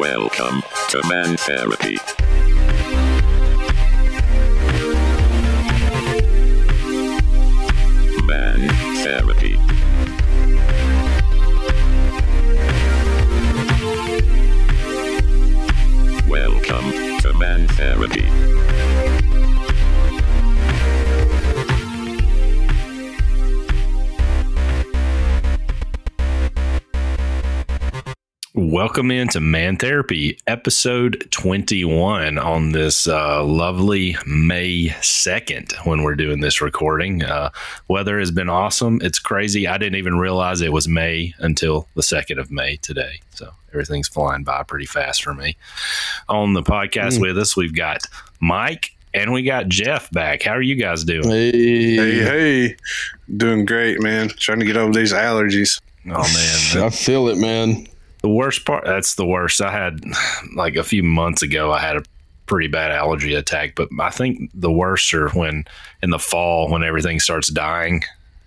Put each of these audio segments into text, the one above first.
Welcome to Man Therapy. Man Therapy. Welcome to Man Therapy. Welcome into Man Therapy, episode 21 on this uh, lovely May 2nd when we're doing this recording. Uh, weather has been awesome. It's crazy. I didn't even realize it was May until the 2nd of May today. So everything's flying by pretty fast for me. On the podcast with us, we've got Mike and we got Jeff back. How are you guys doing? Hey, Hey, hey, doing great, man. Trying to get over these allergies. Oh, man. I feel it, man. The worst part, that's the worst. I had like a few months ago, I had a pretty bad allergy attack, but I think the worst are when in the fall, when everything starts dying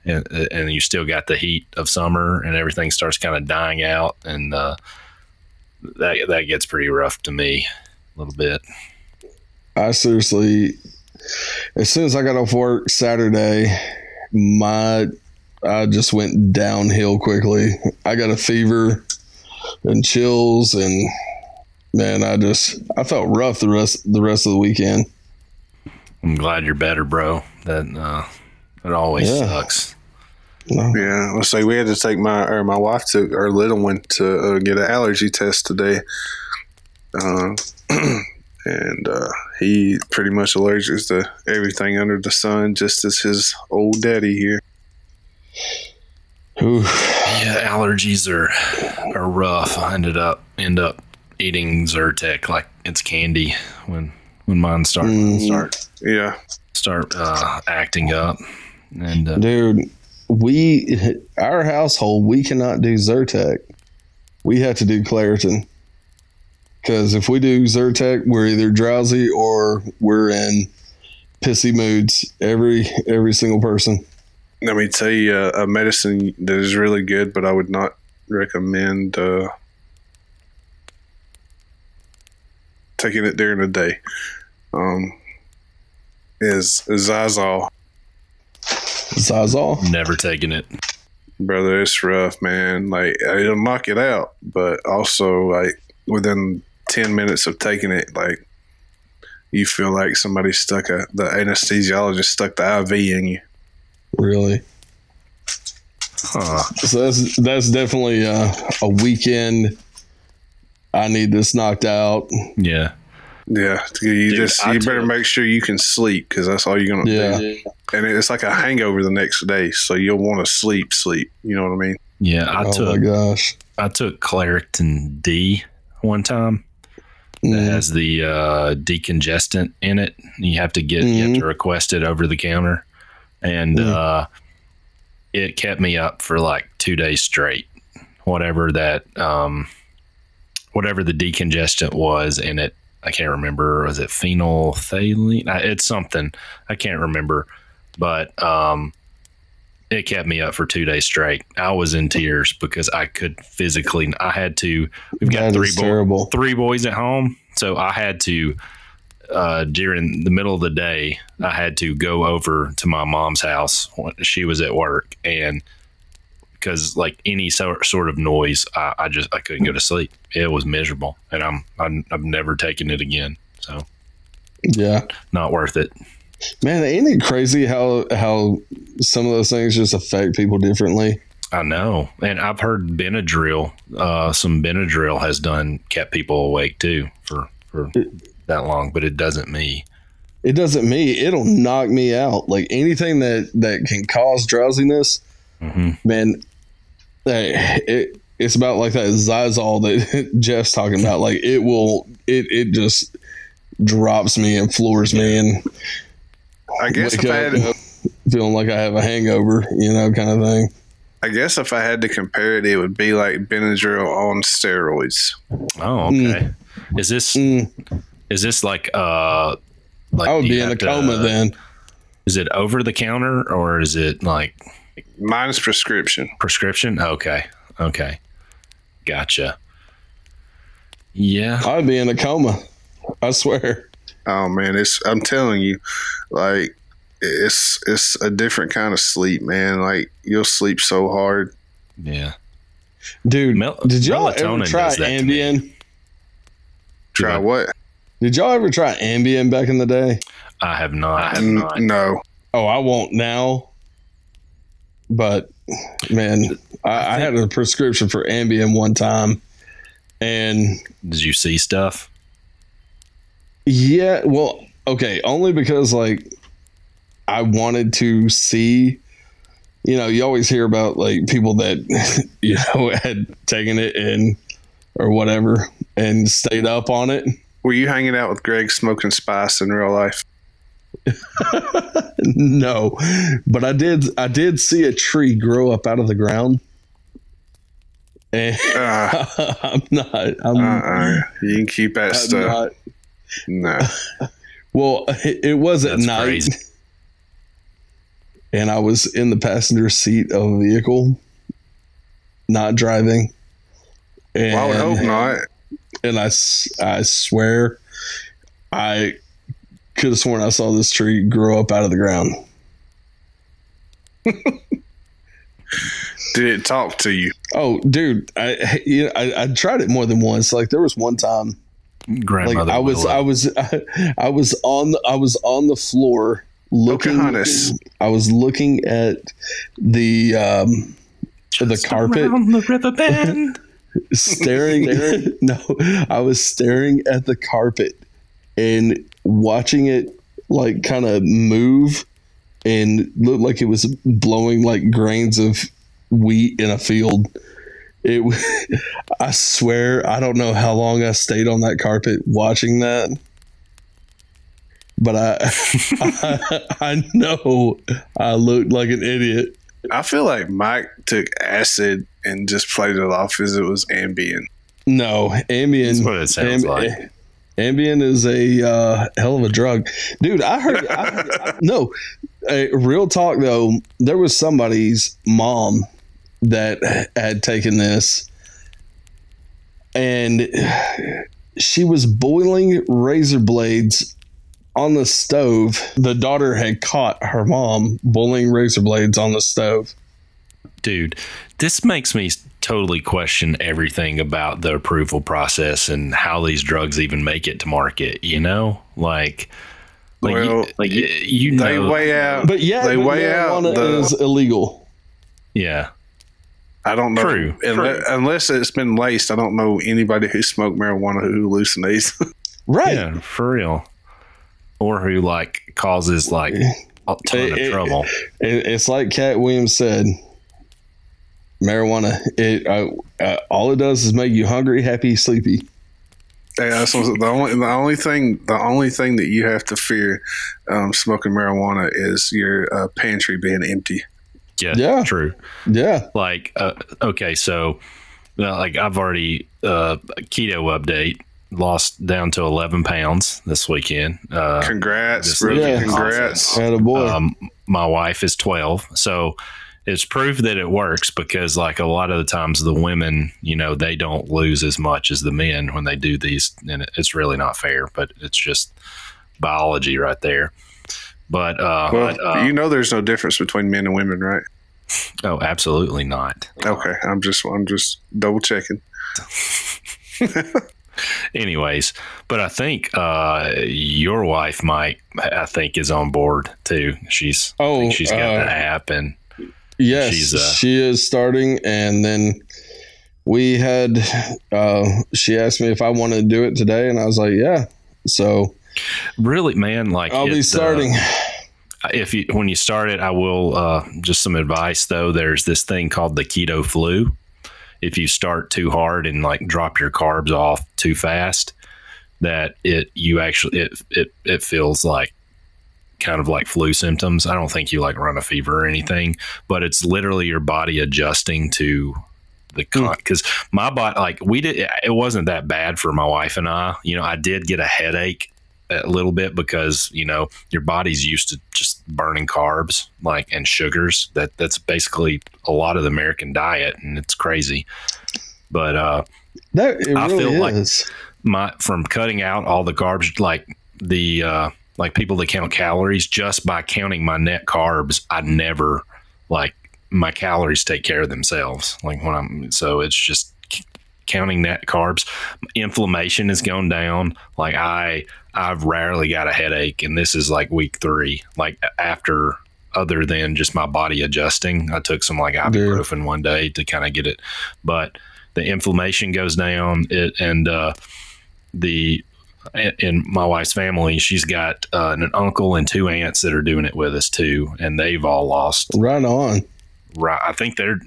and, and you still got the heat of summer and everything starts kind of dying out. And uh, that, that gets pretty rough to me a little bit. I seriously, as soon as I got off work Saturday, my I just went downhill quickly. I got a fever and chills, and man, I just I felt rough the rest the rest of the weekend. I'm glad you're better, bro. That, uh, it always Yeah. sucks. No. Yeah, let's say we had to take my or my wife took our little one to uh, get an allergy test today. Uh, and uh, he pretty much allergic to everything under the sun, just as his old daddy here. Ooh, Yeah, allergies are are rough. I ended up end up eating Zyrtec like it's candy when when mine start Mm. start Yeah, start uh, acting up. And uh, dude, we our household we cannot do Zyrtec. We have to do Claritin. Because if we do Zyrtec, we're either drowsy or we're in pissy moods. Every every single person. Let me tell you uh, a medicine that is really good, but I would not recommend uh, taking it during the day. Um, is Zazol. Zazol. never taking it. brother it's rough man like it'll knock it out but also like within 10 minutes of taking it like you feel like somebody stuck a the anesthesiologist stuck the iv in you Really. Huh. So that's that's definitely uh, a weekend. I need this knocked out. Yeah. yeah you Dude, just I you better took- make sure you can sleep because that's all you're gonna Yeah. do and it's like a hangover the next day so you'll want to sleep sleep you know what i mean Yeah. I oh my took gosh. I took Claritin D one time. That Mm, has the uh, decongestant in it. You have to get you have to request it over the counter, and Mm. uh, it kept me up for like two days straight. Whatever that, um, whatever the decongestant was in it, I can't remember. Was it phenolphthalein? It's something I can't remember, but um, it kept me up for two days straight. I was in tears because I could physically. I had to. We've got that three boys three boys at home, so I had to uh, during the middle of the day. I had to go over to my mom's house when she was at work, and because like any sort sort of noise, I, I just I couldn't go to sleep. It was miserable, and I'm, I'm I've never taken it again. So Yeah, not worth it. man, ain't it crazy how how some of those things just affect people differently? I know, and I've heard Benadryl. Uh, some Benadryl has done kept people awake too for for that long, but it doesn't me. It doesn't me. It'll knock me out. Like anything that that can cause drowsiness, hmm man. Hey, it it's about like that Zazol that Jeff's talking about. Like it will, it it just drops me and floors me and i guess if i up had feeling like I have a hangover, you know, kind of thing. i guess if i had to compare it it would be like benadryl on steroids Oh, okay. Is this Mm, is this like uh like I would be in a have to- coma then. Is it over the counter or is it like minus prescription. prescription? Okay. Okay. Gotcha. Yeah. I'd be in a coma. I swear. Oh man, it's I'm telling you, like it's it's a different kind of sleep, man. Like you'll sleep so hard. Yeah. Dude, Mel- did y'all ever try does that to me. Ambien? Try what? Did y'all ever try Ambien back in the day? I have not. N- no. Oh, I won't now. But man, I, I had a prescription for Ambien one time, and Did you see stuff? yeah, well, okay, only because like I wanted to see. You know, you always hear about like people that you know had taken it and or whatever and stayed up on it. Were you hanging out with Greg smoking spice in real life? no, but I did. I did see a tree grow up out of the ground, and Uh, I'm not. I'm, uh-uh. You can keep that I'm stuff. not. No. Well, it, it was at That's night, crazy. and I was in the passenger seat of a vehicle, not driving. And, Well, I would hope not. And I, I swear, I could have sworn I saw this tree grow up out of the ground. Did it talk to you? Oh, dude, I you know, I, I tried it more than once. Like there was one time, like Grandmother. I was I was I, was on the I was on the floor looking. Pocahontas. I was looking at the um, the carpet, Around the river bend. staring. no, I was staring at the carpet and watching it like kind of move and looked like it was blowing like grains of wheat in a field. It, I swear, I don't know how long I stayed on that carpet watching that, but I, I, I know I looked like an idiot. I feel like Mike took acid and just played it off as it was Ambien. No, Ambien. That's what it sounds like. Ambien is a uh, hell of a drug, dude. I heard. I, I, no, uh, real talk though. There was somebody's mom that had taken this, and she was boiling razor blades on the stove. The daughter had caught her mom boiling razor blades on the stove. Dude, this makes me totally question everything about the approval process and how these drugs even make it to market, you know? Like like Well, you, like you, you They weigh out. But yeah, they but weigh out marijuana the- is illegal. yeah. I don't know. True, Unless, true. unless it's been laced, I don't know anybody who smoked marijuana who hallucinates. Right. Yeah, for real. Or who like causes like a ton It- of it- trouble. It, it's like Katt Williams said. Marijuana, it uh, uh, all it does is make you hungry, happy, sleepy. Yeah, that's the only the only thing the only thing that you have to fear um, smoking marijuana is your uh, pantry being empty. Yeah, Yeah. true. Yeah, Like, uh, okay, so well, like I've already uh, keto update lost down to 11 pounds this weekend. Uh, Congrats, This really! Yeah. Congrats. and boy. um, my wife is 12 so it's proof that it works because like a lot of the times the women you know they don't lose as much as the men when they do these and it's really not fair but it's just biology right there but uh, Well, but, uh, you know, there's no difference between men and women, right? oh absolutely not Okay, I'm just I'm just double checking. anyways but i think uh, your wife mike i think is on board too she's oh, she's got uh, the app and yes, she's, uh, she is starting, and then we had. Uh, she asked me if I wanted to do it today, and I was like, "Yeah." So really man like I'll it, be uh, starting. if you when you start it, I will uh, just some advice though. There's this thing called the keto flu. If you start too hard and like drop your carbs off too fast, that it you actually it it it feels like kind of like flu symptoms. I don't think you like run a fever or anything, but it's literally your body adjusting to the hmm. con because my body like we did it wasn't that bad for my wife and I. You know, I did get a headache a little bit because you know your body's used to just burning carbs like and sugars. That that's basically a lot of the American diet, and it's crazy. But uh, That it I really feel like- my from cutting out all the carbs like the uh like people that count calories just by counting my net carbs i never like my calories take care of themselves like when i'm so it's just counting net carbs inflammation has gone down like i i've rarely got a headache and this is like week three like after other than just my body adjusting i took some like ibuprofen one day to kind of get it but the inflammation goes down it and uh the in my wife's family, she's got uh, an uncle and two aunts that are doing it with us too, and they've all lost. Right on. Right, I think they're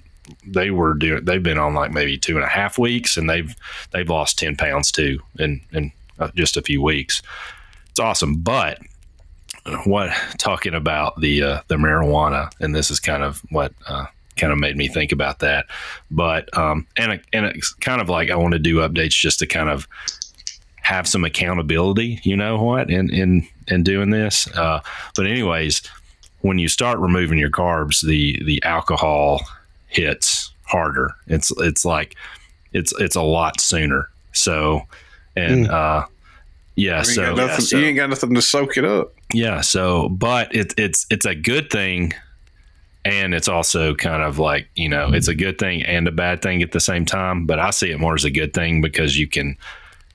they were doing. They've been on like maybe two and a half weeks, and they've they've lost ten pounds too and in uh, just a few weeks. It's awesome, but what talking about the uh, the marijuana, and this is kind of what uh, kind of made me think about that. But um, and and it's kind of like I want to do updates just to kind of have some accountability. You know what? In in in doing this. Uh, but anyways, when you start removing your carbs, the the alcohol hits harder. It's it's like it's it's a lot sooner. So and uh, yeah, You so, got yeah, so you ain't got nothing to soak it up. yeah, so but it, it's it's a good thing, and it's also kind of like you know it's a good thing and a bad thing at the same time. But I see it more as a good thing because you can,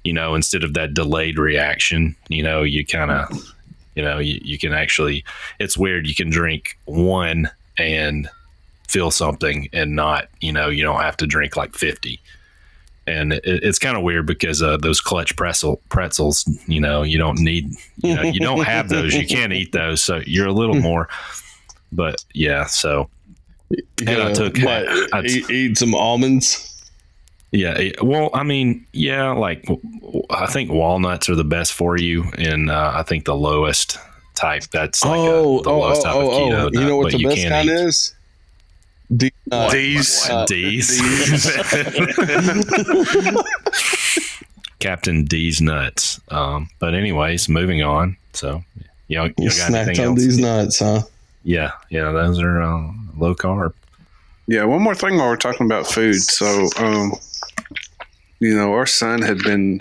you know, instead of that delayed reaction, you know, you kind of, you know, you, you can actually. It's weird. You can drink one and feel something, and not, you know, you don't have to drink like fifty and it, it's kind of weird because uh, those clutch pretzel pretzels, you know, you don't need, you know, you don't have those, you can't eat those, so you're a little more. But yeah, so And I took- what, I- eat, eat some almonds. yeah, well, I mean, yeah, like I think walnuts are the best for you, and uh, I think the lowest type that's like oh, a, the oh, lowest oh, type oh, of oh. keto. You know what the best kind eat. is? D- uh, D's. What, D's. Captain D's nuts. Um, but anyways, moving on. So, y'all, you y'all got snacked on else? these nuts, huh? Yeah, yeah, those are uh, low carb. Yeah, one more thing while we're talking about food. So, um, you know, our son had been,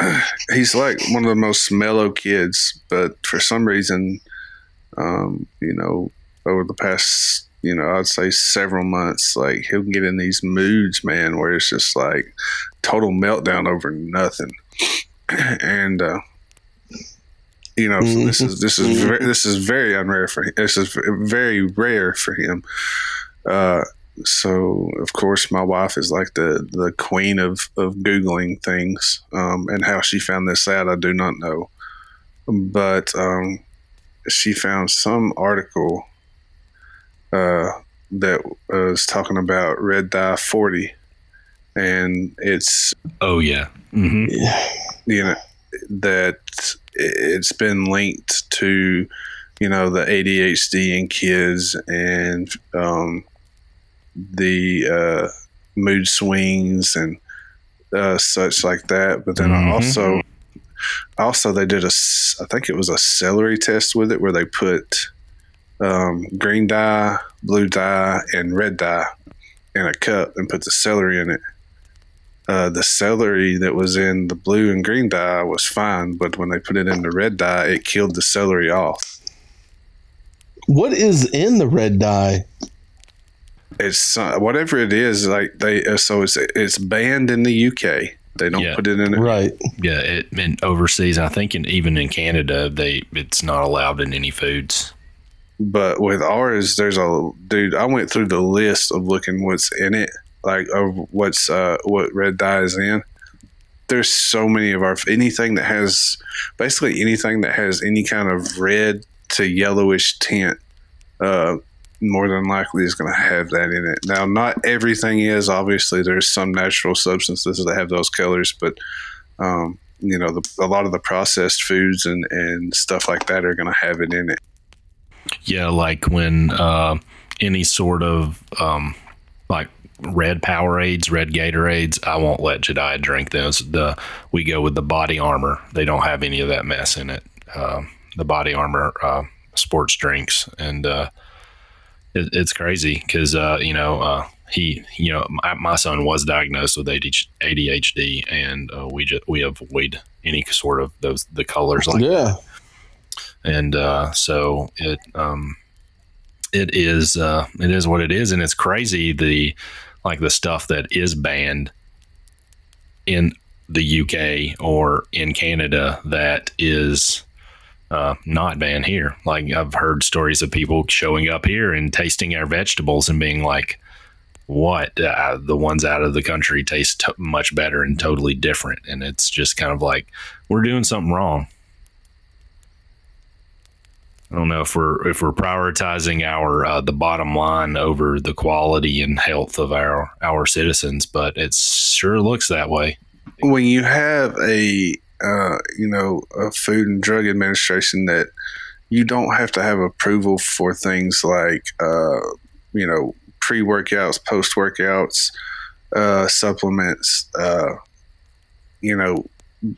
he's like one of the most mellow kids, but for some reason, um, you know, over the past, you know, I'd say several months, like he'll get in these moods, man, where it's just like total meltdown over nothing. and, uh, you know, so this is this is very, this is very unrare for him. This is very rare for him. Uh, so of course my wife is like the the queen of of googling things um, and how she found this out i do not know but um, she found some article uh, that was talking about red dye 40 and it's Oh yeah. hmm you know that it's been linked to you know the ADHD in kids and um, the uh, mood swings and uh, such like that. But then I Mhm. also also they did a I think it was a celery test with it where they put um, green dye, blue dye, and red dye in a cup and put the celery in it uh, the celery that was in the blue and green dye was fine, but when they put it in the red dye, it killed the celery off. What is in the red dye? It's uh, whatever it is, like they uh, so it's it's banned in the UK. They don't Yeah. put it in it. Right. Yeah, it in overseas. I think in, even in Canada, they it's not allowed in any foods. But with ours, there's a dude. I went through the list of looking what's in it, like of what's uh, what red dye is in. There's so many of our anything that has basically anything that has any kind of red to yellowish tint. Uh, more than likely is going to have that in it. Now, not everything is. Obviously, there's some natural substances that have those colors, but um, you know, the, a lot of the processed foods and, and stuff like that are going to have it in it. Yeah, like when uh, any sort of um, like red Powerades, red Gatorades, I won't let Jedi drink those. The we go with the body armor. They don't have any of that mess in it. Um, the body armor uh, sports drinks, and uh, it, it's crazy because uh, you know uh, he, you know, my, my, son was diagnosed with ADHD, and uh, we just we avoid any sort of those the colors like yeah. That. And uh, so it um, it is uh, it is what it is, and it's crazy the like the stuff that is banned in the UK or in Canada that is uh, not banned here. Like I've heard stories of people showing up here and tasting our vegetables and being like, "What? Uh, the ones out of the country taste t- much better and totally different." And it's just kind of like we're doing something wrong. I don't know if we're if we're prioritizing our uh, the bottom line over the quality and health of our our citizens, but it sure looks that way. When you have a uh, you know a Food and Drug Administration that you don't have to have approval for things like uh, you know pre workouts, post workouts, uh, supplements. Uh, you know,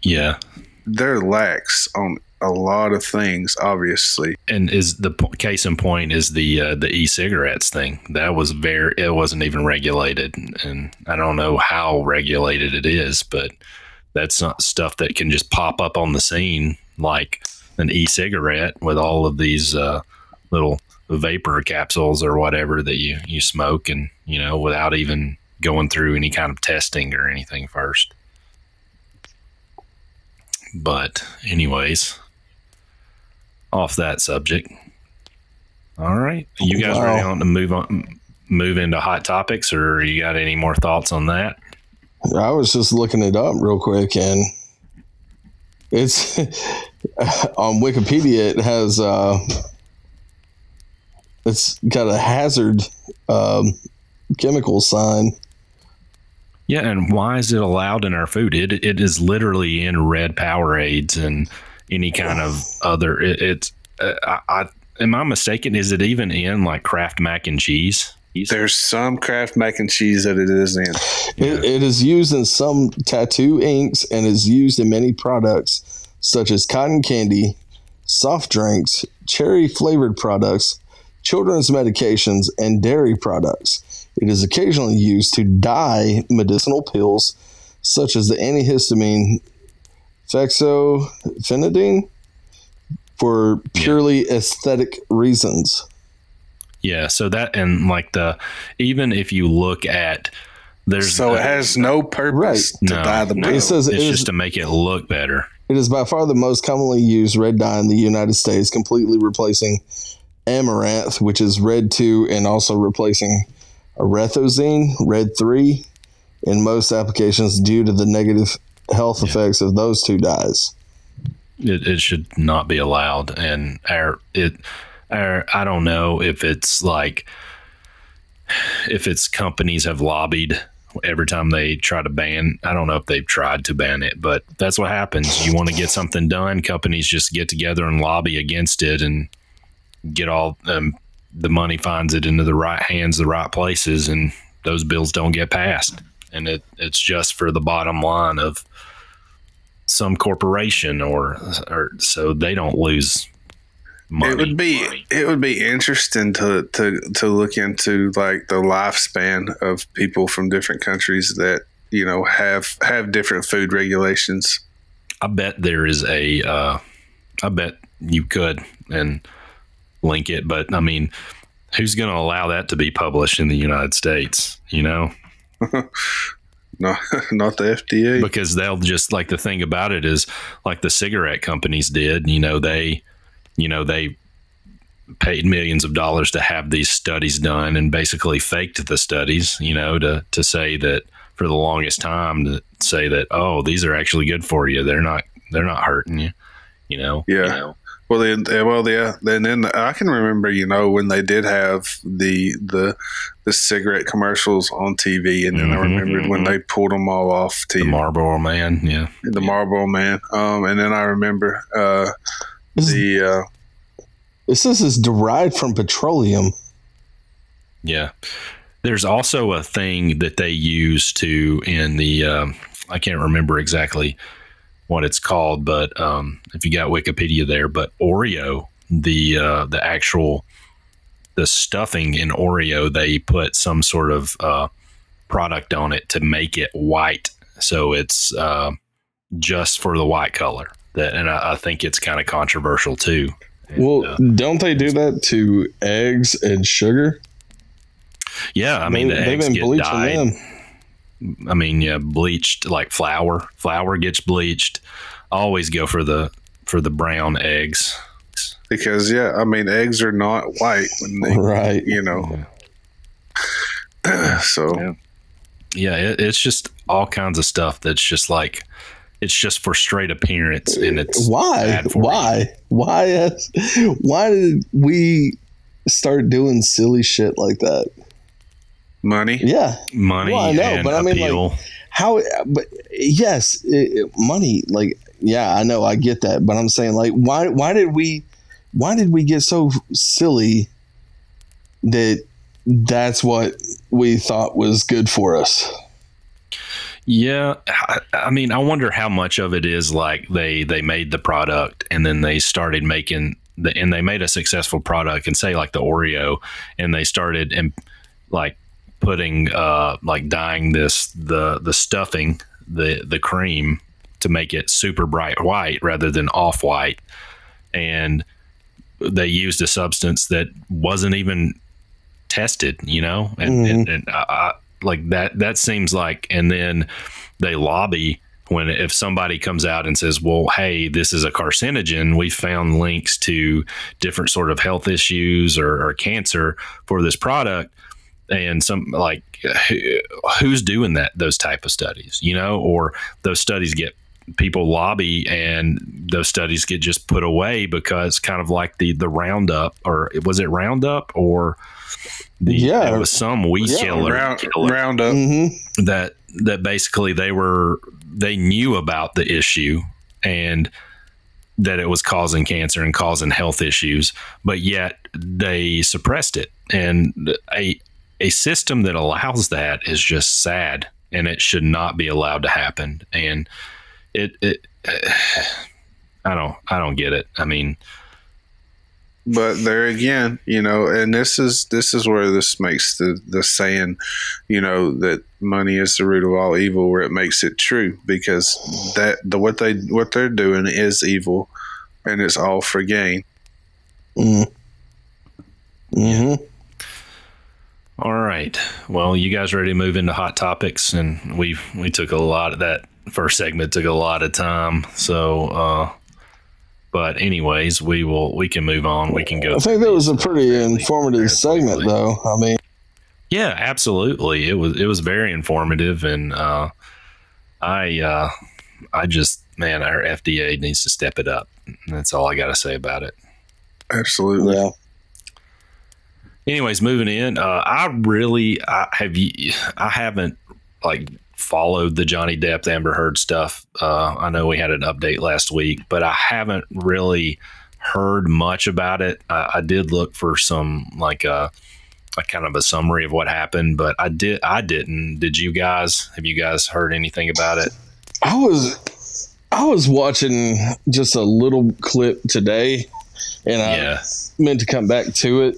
yeah, they're lax on a lot of things, obviously. And is the case in point is the uh, the e-cigarettes thing that was very it wasn't even regulated, and I don't know how regulated it is, but that's not stuff that can just pop up on the scene like an e-cigarette with all of these uh, little vapor capsules or whatever that you you smoke, and you know without even going through any kind of testing or anything first. But anyways, off that subject. All right, you guys wow. ready on to move on, move into hot topics, or you got any more thoughts on that? I was just looking it up real quick, and it's on Wikipedia. It has uh, it's got a hazard um, chemical sign. Yeah, and why is it allowed in our food? It it is literally in red Powerades and any kind of other. It, it's uh, I, I, am I mistaken? Is it even in like Kraft mac and cheese? There's some Kraft mac and cheese that it is in. It, it is used in some tattoo inks and is used in many products such as cotton candy, soft drinks, cherry flavored products, children's medications, and dairy products. It is occasionally used to dye medicinal pills such as the antihistamine fexofenadine for purely yeah. aesthetic reasons. Yeah, so that and like the even if you look at there's so it has no purpose right. to no, dye the no. It says it's it just is, to make it look better. It is by far the most commonly used red dye in the United States, completely replacing amaranth, which is red two, and also replacing erythrosine, red three, in most applications due to the negative health yeah. effects of those two dyes. It, it should not be allowed, and our it, our I don't know if it's like if it's companies have lobbied every time they try to ban. I don't know if they've tried to ban it, but that's what happens. You want to get something done, companies just get together and lobby against it, and get all um, the money finds it into the right hands, the right places, and those bills don't get passed. And it it's just for the bottom line of some corporation or or so they don't lose money. It would be money. it would be interesting to to to look into like the lifespan of people from different countries that you know have have different food regulations. I bet there is a. Uh, I bet you could and link it, but I mean, who's going to allow that to be published in the United States? You know. not not the FDA because they'll just like the thing about it is like the cigarette companies did you know they you know they paid millions of dollars to have these studies done and basically faked the studies you know to to say that for the longest time to say that oh these are actually good for you. They're not they're not hurting you you know? Yeah. You know? Well, then, well, yeah. Then, then I can remember, you know, when they did have the the the cigarette commercials on TV, and then mm-hmm, I remembered mm-hmm. when they pulled them all off TV. The Marlboro Man, yeah, the Marlboro Man. Um, and then I remember uh, the. Uh, this is derived from petroleum. Yeah, There's also a thing that they use to in the um, I can't remember exactly what it's called, but um, if you got Wikipedia there, but Oreo, the uh, the actual the stuffing in Oreo, they put some sort of uh, product on it to make it white, so it's uh, just for the white color. That, and I, I think it's kind of controversial too. And, Well, uh, don't they do that to eggs and sugar? yeah, I mean, They- the they've eggs been get bleaching dyed. them. I mean, yeah, bleached like flour. Flour gets bleached. Always go for the for the brown eggs. Because yeah, I mean, eggs are not white when they, Right. you know. so Yeah. Yeah, it, it's just all kinds of stuff that's just like it's just for straight appearance, and it's Why? bad for you. Why? Why? Why did we start doing silly shit like that? Money. Yeah. money Well, I know, and but I mean, like, appeal. How? But yes, it, it- money. Like, yeah, I know, I get that, but I'm saying, like, why? Why did we? Why did we get so silly that that's what we thought was good for us? Yeah, I, I mean, I wonder how much of it is like they they made the product and then they started making the and they made a successful product and say like the Oreo and they started and like putting uh like dyeing this the the stuffing the the cream to make it super bright white rather than off white. And they used a substance that wasn't even tested you know? And, and, and I, I, like that that seems like and then they lobby when if somebody comes out and says well hey this is a carcinogen. We found links to different sort of health issues or, or cancer for this product and some like who- who's doing that those type of studies you know or those studies get people lobby and those studies get just put away because kind of like the the roundup or was it roundup or the, Yeah. it was some weed Yeah, killer, Round, killer round up. hmm that that basically they were they knew about the issue and that it was causing cancer and causing health issues but yet they suppressed it and a a system that allows that is just sad and it should not be allowed to happen and it it I don't I don't get it I mean but there again, you know, and this is this is where this makes the the saying, you know, that money is the root of all evil, where it makes it true because that the what they what they're doing is evil, and it's all for gain. Mm. hmm All right. Well, you guys ready to move into hot topics? And we we took a lot of that first segment took a lot of time. So, uh, but anyways, we will we can move on. We can go. I think that was a pretty fairly- informative fairly segment, quickly. though. I mean, Yeah, absolutely. It was it was very informative, and uh, I uh, I just man, our FDA needs to step it up. That's all I got to say about it. Absolutely. yeah. Anyways moving in uh i really i have you i haven't like followed the johnny depp amber heard stuff. Uh i know we had an update last week but i haven't really heard much about it. I, I did look for some like a, a kind of a summary of what happened but i did i didn't. Did you guys have you guys heard anything about it? I was I was watching just a little clip today, and I meant to come back to it,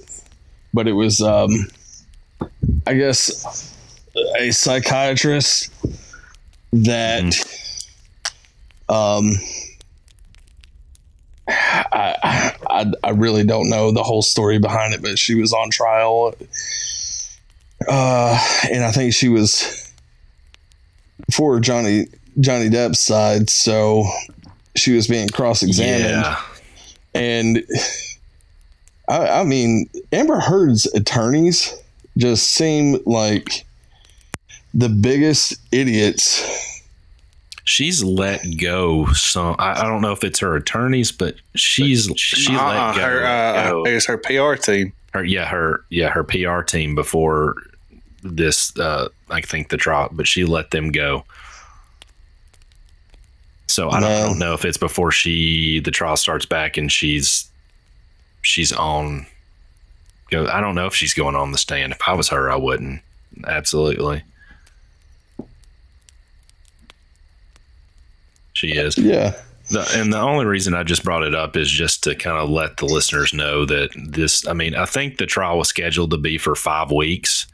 but it was um, I guess a psychiatrist that um. I, I I really don't know the whole story behind it, but she was on trial, uh, and I think she was for Johnny Johnny Depp's side, so she was being cross-examined, yeah and I, I mean Amber Heard's attorneys just seem like the biggest idiots. she's let go some I, I don't know if it's her attorneys but she's she Uh-uh, let go, her, uh, go. it's her PR team. her yeah her yeah her PR team before this uh I think the trial but she let them go. So I don't, I don't know if it's before she the trial starts back and she's she's on go I don't know if she's going on the stand. If I was her I wouldn't. absolutely. She is. Yeah. The, and the only reason I just brought it up is just to kind of let the listeners know that this, I mean, I think the trial was scheduled to be for five weeks.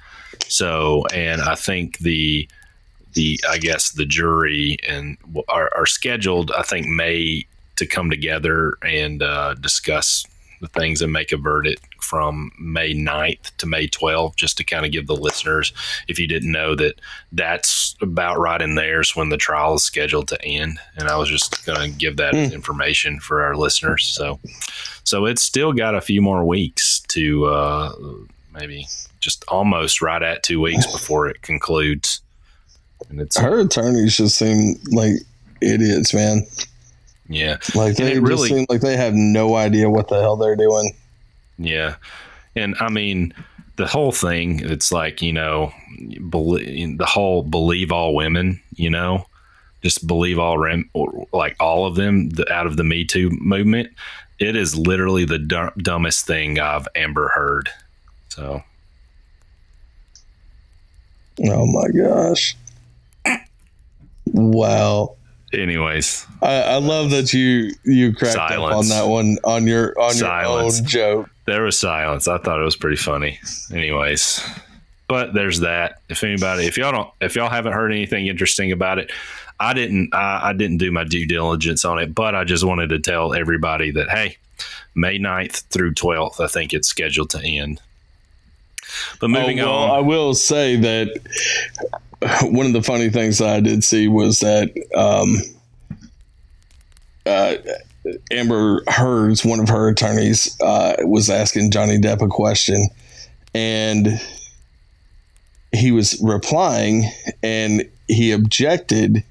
So, and I think the, the, I guess the jury and are, are scheduled, I think, May to come together and uh, discuss the things and make a verdict from May 9th to May 12th, just to kind of give the listeners, if you didn't know that that's about right in there's when the trial is scheduled to end. And I was just going to give that Mm. information for our listeners. So, so it's still got a few more weeks to uh, maybe just almost right at two weeks before it concludes. And it's, Her attorneys just seem like idiots, man. Yeah. Like they it really- seem like they have no idea what the hell they're doing. Yeah. And I mean, the whole thing, it's like, you know, belie- the whole believe all women, you know, just believe all, rem- or like all of them the, out of the Me Too movement. It is literally the du- dumbest thing I've ever heard. So, Oh my gosh. Wow. Anyways, I, I love that you you cracked up on that one on your on Silence. your own joke. there was silence. I thought it was pretty funny. Anyways, but there's that. If anybody, if y'all don't, if y'all haven't heard anything interesting about it, I didn't. I, I didn't do my due diligence on it, but I just wanted to tell everybody that hey, May 9th through 12th, I think it's scheduled to end. But moving Oh, well, on, I will say that one of the funny things that I did see was that um, uh, Amber Heard's one of her attorneys uh, was asking Johnny Depp a question, and he was replying, and he objected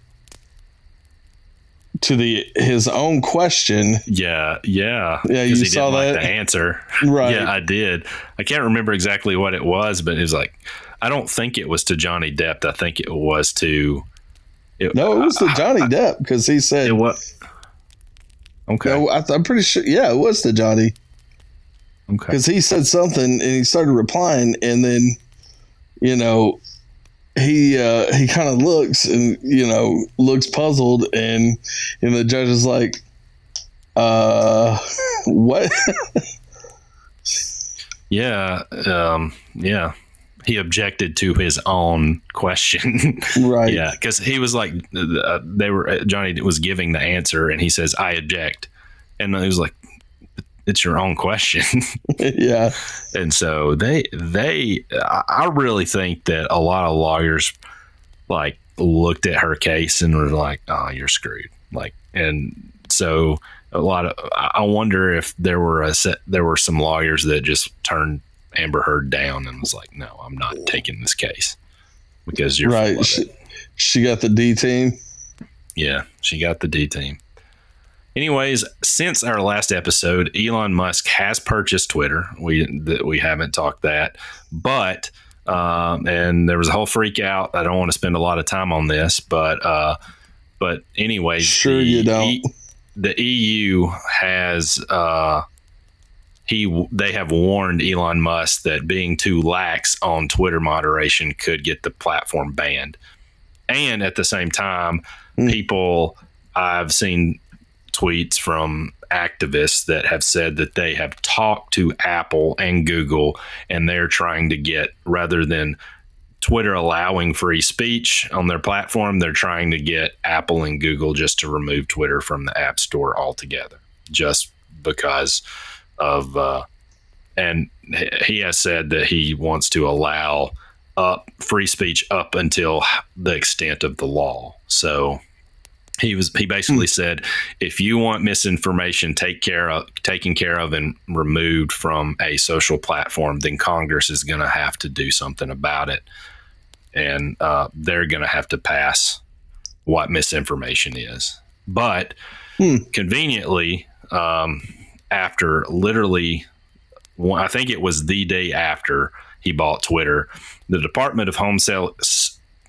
to the his own question. yeah, yeah, yeah. you saw didn't like that? the answer. Right. Yeah, I did. I can't remember exactly what it was, but it was like I don't think it was to Johnny Depp. I think it was to. It, No, it was to Johnny Depp because he said, It was. Okay. No, I, I'm pretty sure. Yeah, it was to Johnny okay. because he said something and he started replying, and then, you know, he uh, he kind of looks and you know looks puzzled, and and the judge is like, uh, what? Yeah. Um, yeah. He objected to his own question. right. yeah, because he was like, uh, they were uh, Johnny was giving the answer, and he says, "I object," and he was like, "It's your own question." yeah. and so they they I really think that a lot of lawyers like looked at her case and were like, "Oh, you're screwed." Like, and so a lot of I wonder if there were a set there were some lawyers that just turned Amber Heard down and was like, "No, I'm not taking this case because you're Right. She, she got the D team. Yeah, she got the D team. Anyways, since our last episode, Elon Musk has purchased Twitter. We that we haven't talked that, but um, and there was a whole freak out. I don't want to spend a lot of time on this, but uh, but anyways, Sure you don't. the EU has uh, he they have warned Elon Musk that being too lax on Twitter moderation could get the platform banned. And at the same time, Hmm. people I've seen tweets from activists that have said that they have talked to Apple and Google and they're trying to get rather than Twitter allowing free speech on their platform, they're trying to get Apple and Google just to remove Twitter from the App Store altogether, just because of. Uh, and he- has said that he wants to allow up free speech up until the extent of the law. So he was he basically said if you want misinformation take care of taken care of and removed from a social platform then congress is going to have to do something about it and uh, they're going to have to pass what misinformation is but Hmm. conveniently um, after literally i think it was the day after he bought twitter the department of home Sel-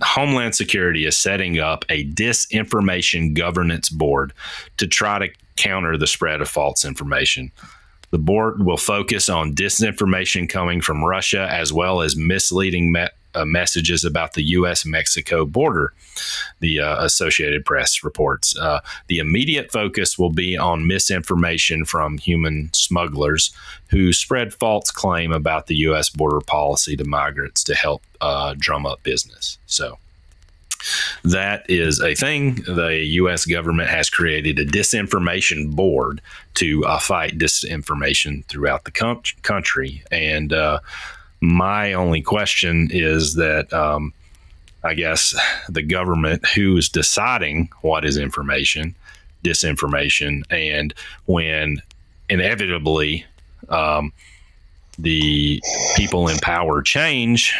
Homeland Security is setting up a disinformation governance board to try to counter the spread of false information. The board will focus on disinformation coming from Russia as well as misleading me- uh, messages about the U.S. Mexico border. The uh, Associated Press reports uh, the immediate focus will be on misinformation from human smugglers who spread false claim about the U.S. border policy to migrants to help uh, drum up business. So that is a thing. The U.S. government has created a disinformation board to uh, fight disinformation throughout the com- country. And uh, my only question is that um, I guess the government who is deciding what is information, disinformation, and when inevitably um, the people in power change,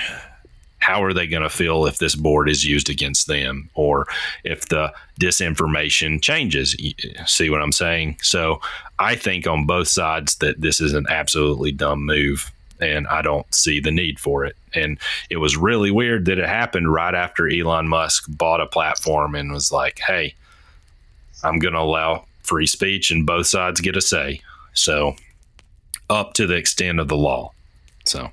how are they going to feel if this board is used against them or if the disinformation changes? See what I'm saying? So I think on both sides that this is an absolutely dumb move and I don't see the need for it. And it was really weird that it happened right after Elon Musk bought a platform and was like, hey, I'm going to allow free speech and both sides get a say. So, up to the extent of the law. So,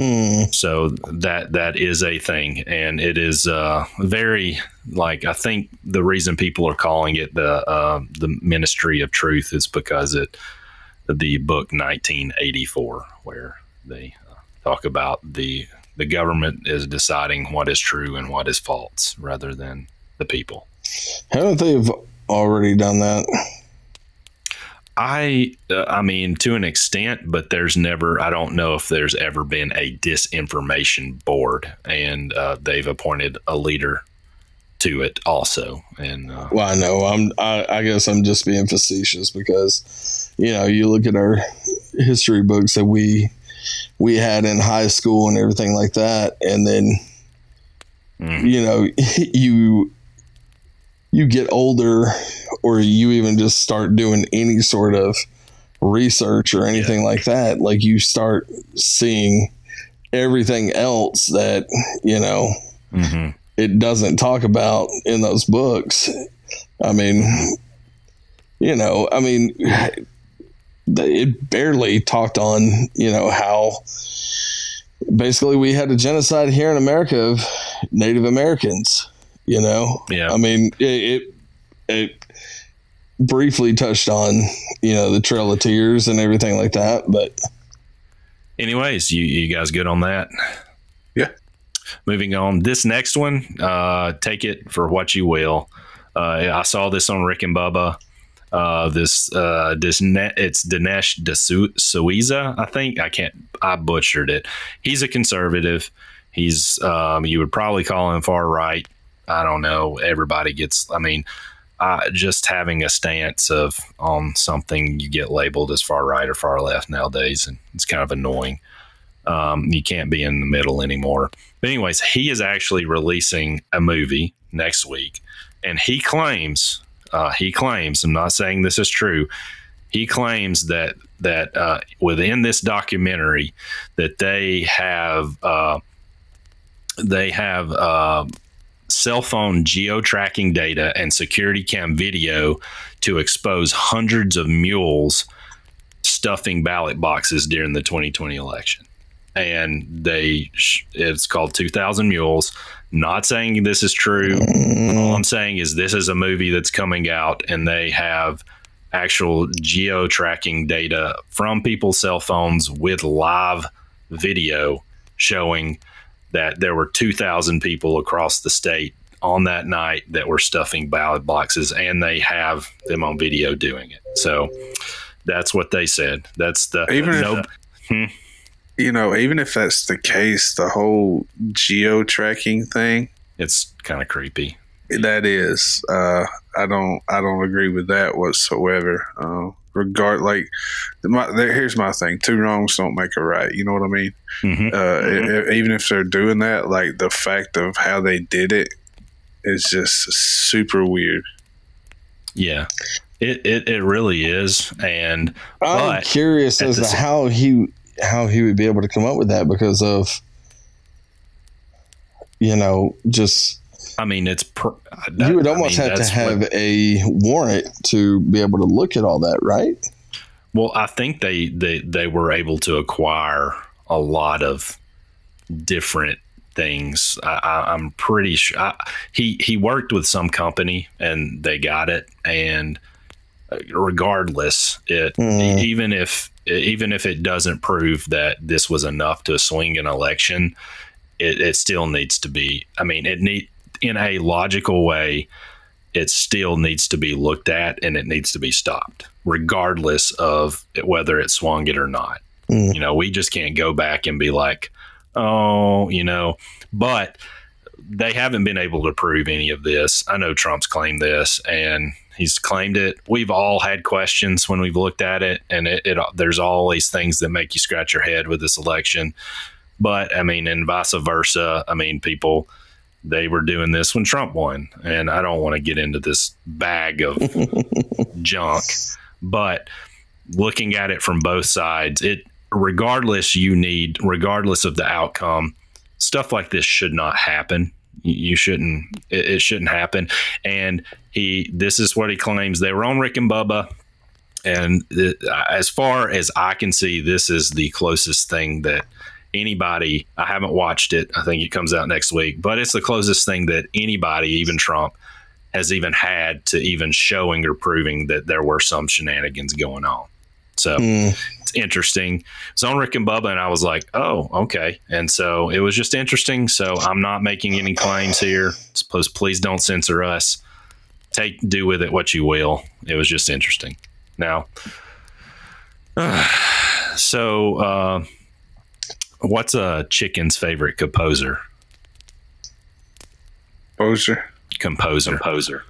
Hmm. so that that is a thing, and it is uh, very like I think the reason people are calling it the uh, the Ministry of Truth is because it the book 1984, where they uh, talk about the the government is deciding what is true and what is false rather than the people. Haven't they already done that? I uh, I mean to an extent, but there's never I don't know if there's ever been a disinformation board, and uh, they've appointed a leader to it also. And uh, Well, I know. I'm. I, I guess I'm just being facetious because, you know, you look at our history books that we we had in high school and everything like that, and then mm, you know you you get older or you even just start doing any sort of research or anything like that like you start seeing everything else that you know mhm. it doesn't talk about in those books. I mean you know i mean it barely talked on you know how basically we had a genocide here in america of native americans you know yeah, i mean it, it it briefly touched on you know the trail of tears and everything like that but Anyways, you you guys good on that? Yeah. Moving on, this next one, uh, take it for what you will. Uh, I saw this on Rick and Bubba. Uh, this uh, this net, it's Dinesh D'Souza, I think. I can't. I butchered it. He's a conservative. He's um, you would probably call him far right. I don't know. Everybody gets. I mean, just having a stance of on something you get labeled as far right or far left nowadays, and it's kind of annoying. Um, you can't be in the middle anymore. But anyways, he is actually releasing a movie next week, and he claims uh, he claims. I'm not saying this is true. He claims that that uh, within this documentary that they have uh, they have uh, cell phone geo tracking data and security cam video to expose hundreds of mules stuffing ballot boxes during the 2020 election. And they, it's called 2000 Mules. Not saying this is true. Mm. All I'm saying is this is a movie that's coming out and they have actual geo tracking data from people's cell phones with live video showing that there were 2,000 people across the state on that night that were stuffing ballot boxes, and they have them on video doing it. So that's what they said. That's the Even if- no, hmm? You know, even if that's the case, the whole geo tracking thing, it's kind of creepy. that is, uh, I don't, I don't agree with that whatsoever. Uh, regard like, my, there, here's my thing: two wrongs don't make a right. You know what I mean? hmm Uh, e- e- even if they're doing that, like the fact of how they did it is just super weird. Yeah, it, it it really is, and i'm But curious as to how he how he would be able to come up with that because of you know just I mean it's pr- you would I almost mean, have to have what- a warrant to be able to look at all that right Well, I think they, they they were able to acquire a lot of different things. I, I, I'm pretty sure I, he he worked with some company and they got it. And uh, regardless, it Mm. even if even if it doesn't prove that this was enough to swing an election, it, it still needs to be. I mean, it need in a logical way. It still needs to be looked at and it needs to be stopped, regardless of whether it swung it or not. Mm. You know, we just can't go back and be like, oh, you know, but they haven't been able to prove any of this. I know Trump's claimed this and he's claimed it. We've all had questions when we've looked at it, and it, it there's always things that make you scratch your head with this election. But I mean, and vice versa. I mean, people they were doing this when Trump won, and I don't want to get into this bag of junk, but looking at it from both sides, it regardless you need regardless of the outcome, stuff like this should not happen. You shouldn't. It, it shouldn't happen. And he, this is what he claims. They were on Rick and Bubba, and the, as far as I can see, this is the closest thing that anybody. I haven't watched it. I think it comes out next week, but it's the closest thing that anybody, even Trump, has even had to even showing or proving that there were some shenanigans going on. So Mm. it's interesting. It's on Rick and Bubba, and I was like, oh, okay. And so it was just interesting. So I'm not making any claims here. Suppose please don't censor us. Take do with it what you will. It was just interesting. Now, so uh, what's a chicken's favorite composer? Composer. Composer. Composer.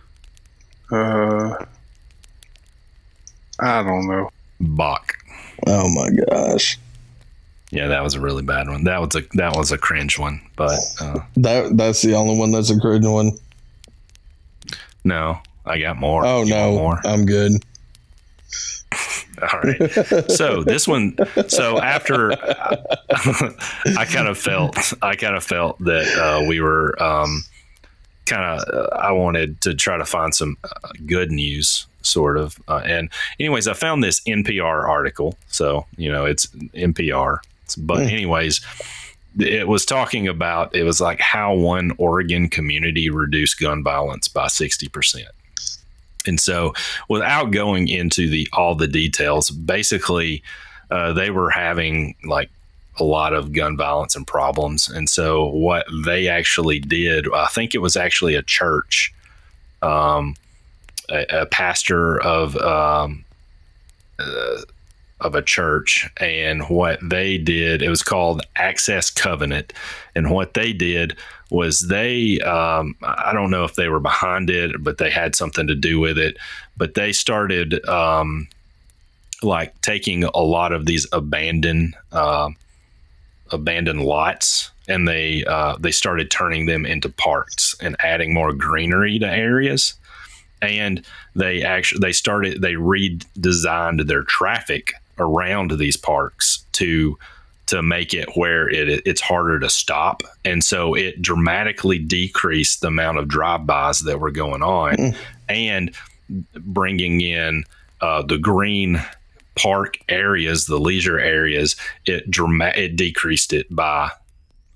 Uh, I don't know. Bach. Oh my gosh. Yeah, that was a really bad one. That was a that was a cringe one. But uh, That that's the only one that's a cringe one. no, I got more. Oh You no, more. I'm good. All right. So this one. So after I kind of felt, I kind of felt that uh, we were um, kind of. Uh, I wanted to try to find some uh, good news, sort of. Uh, and anyways, I found this NPR article. So you know, it's NPR. But Hmm. anyways. It was talking about it was like how one Oregon community reduced gun violence by sixty percent. And so, without going into the all the details, basically, uh, they were having like a lot of gun violence and problems. And so, what they actually did, I think it was actually a church, um, a, a pastor of um, uh, of a church, and what they did, it was called Access Covenant, and what they did was they um, i don't know if they were behind it but they had something to do with it. But they started um, like taking a lot of these abandoned uh, abandoned lots and they uh, they started turning them into parks and adding more greenery to areas and they actually they started they redesigned their traffic around these parks to to make it where it it's harder to stop, and so it dramatically decreased the amount of drive-bys that were going on, Mm. and bringing in uh, the green park areas, the leisure areas. It drama- it decreased it by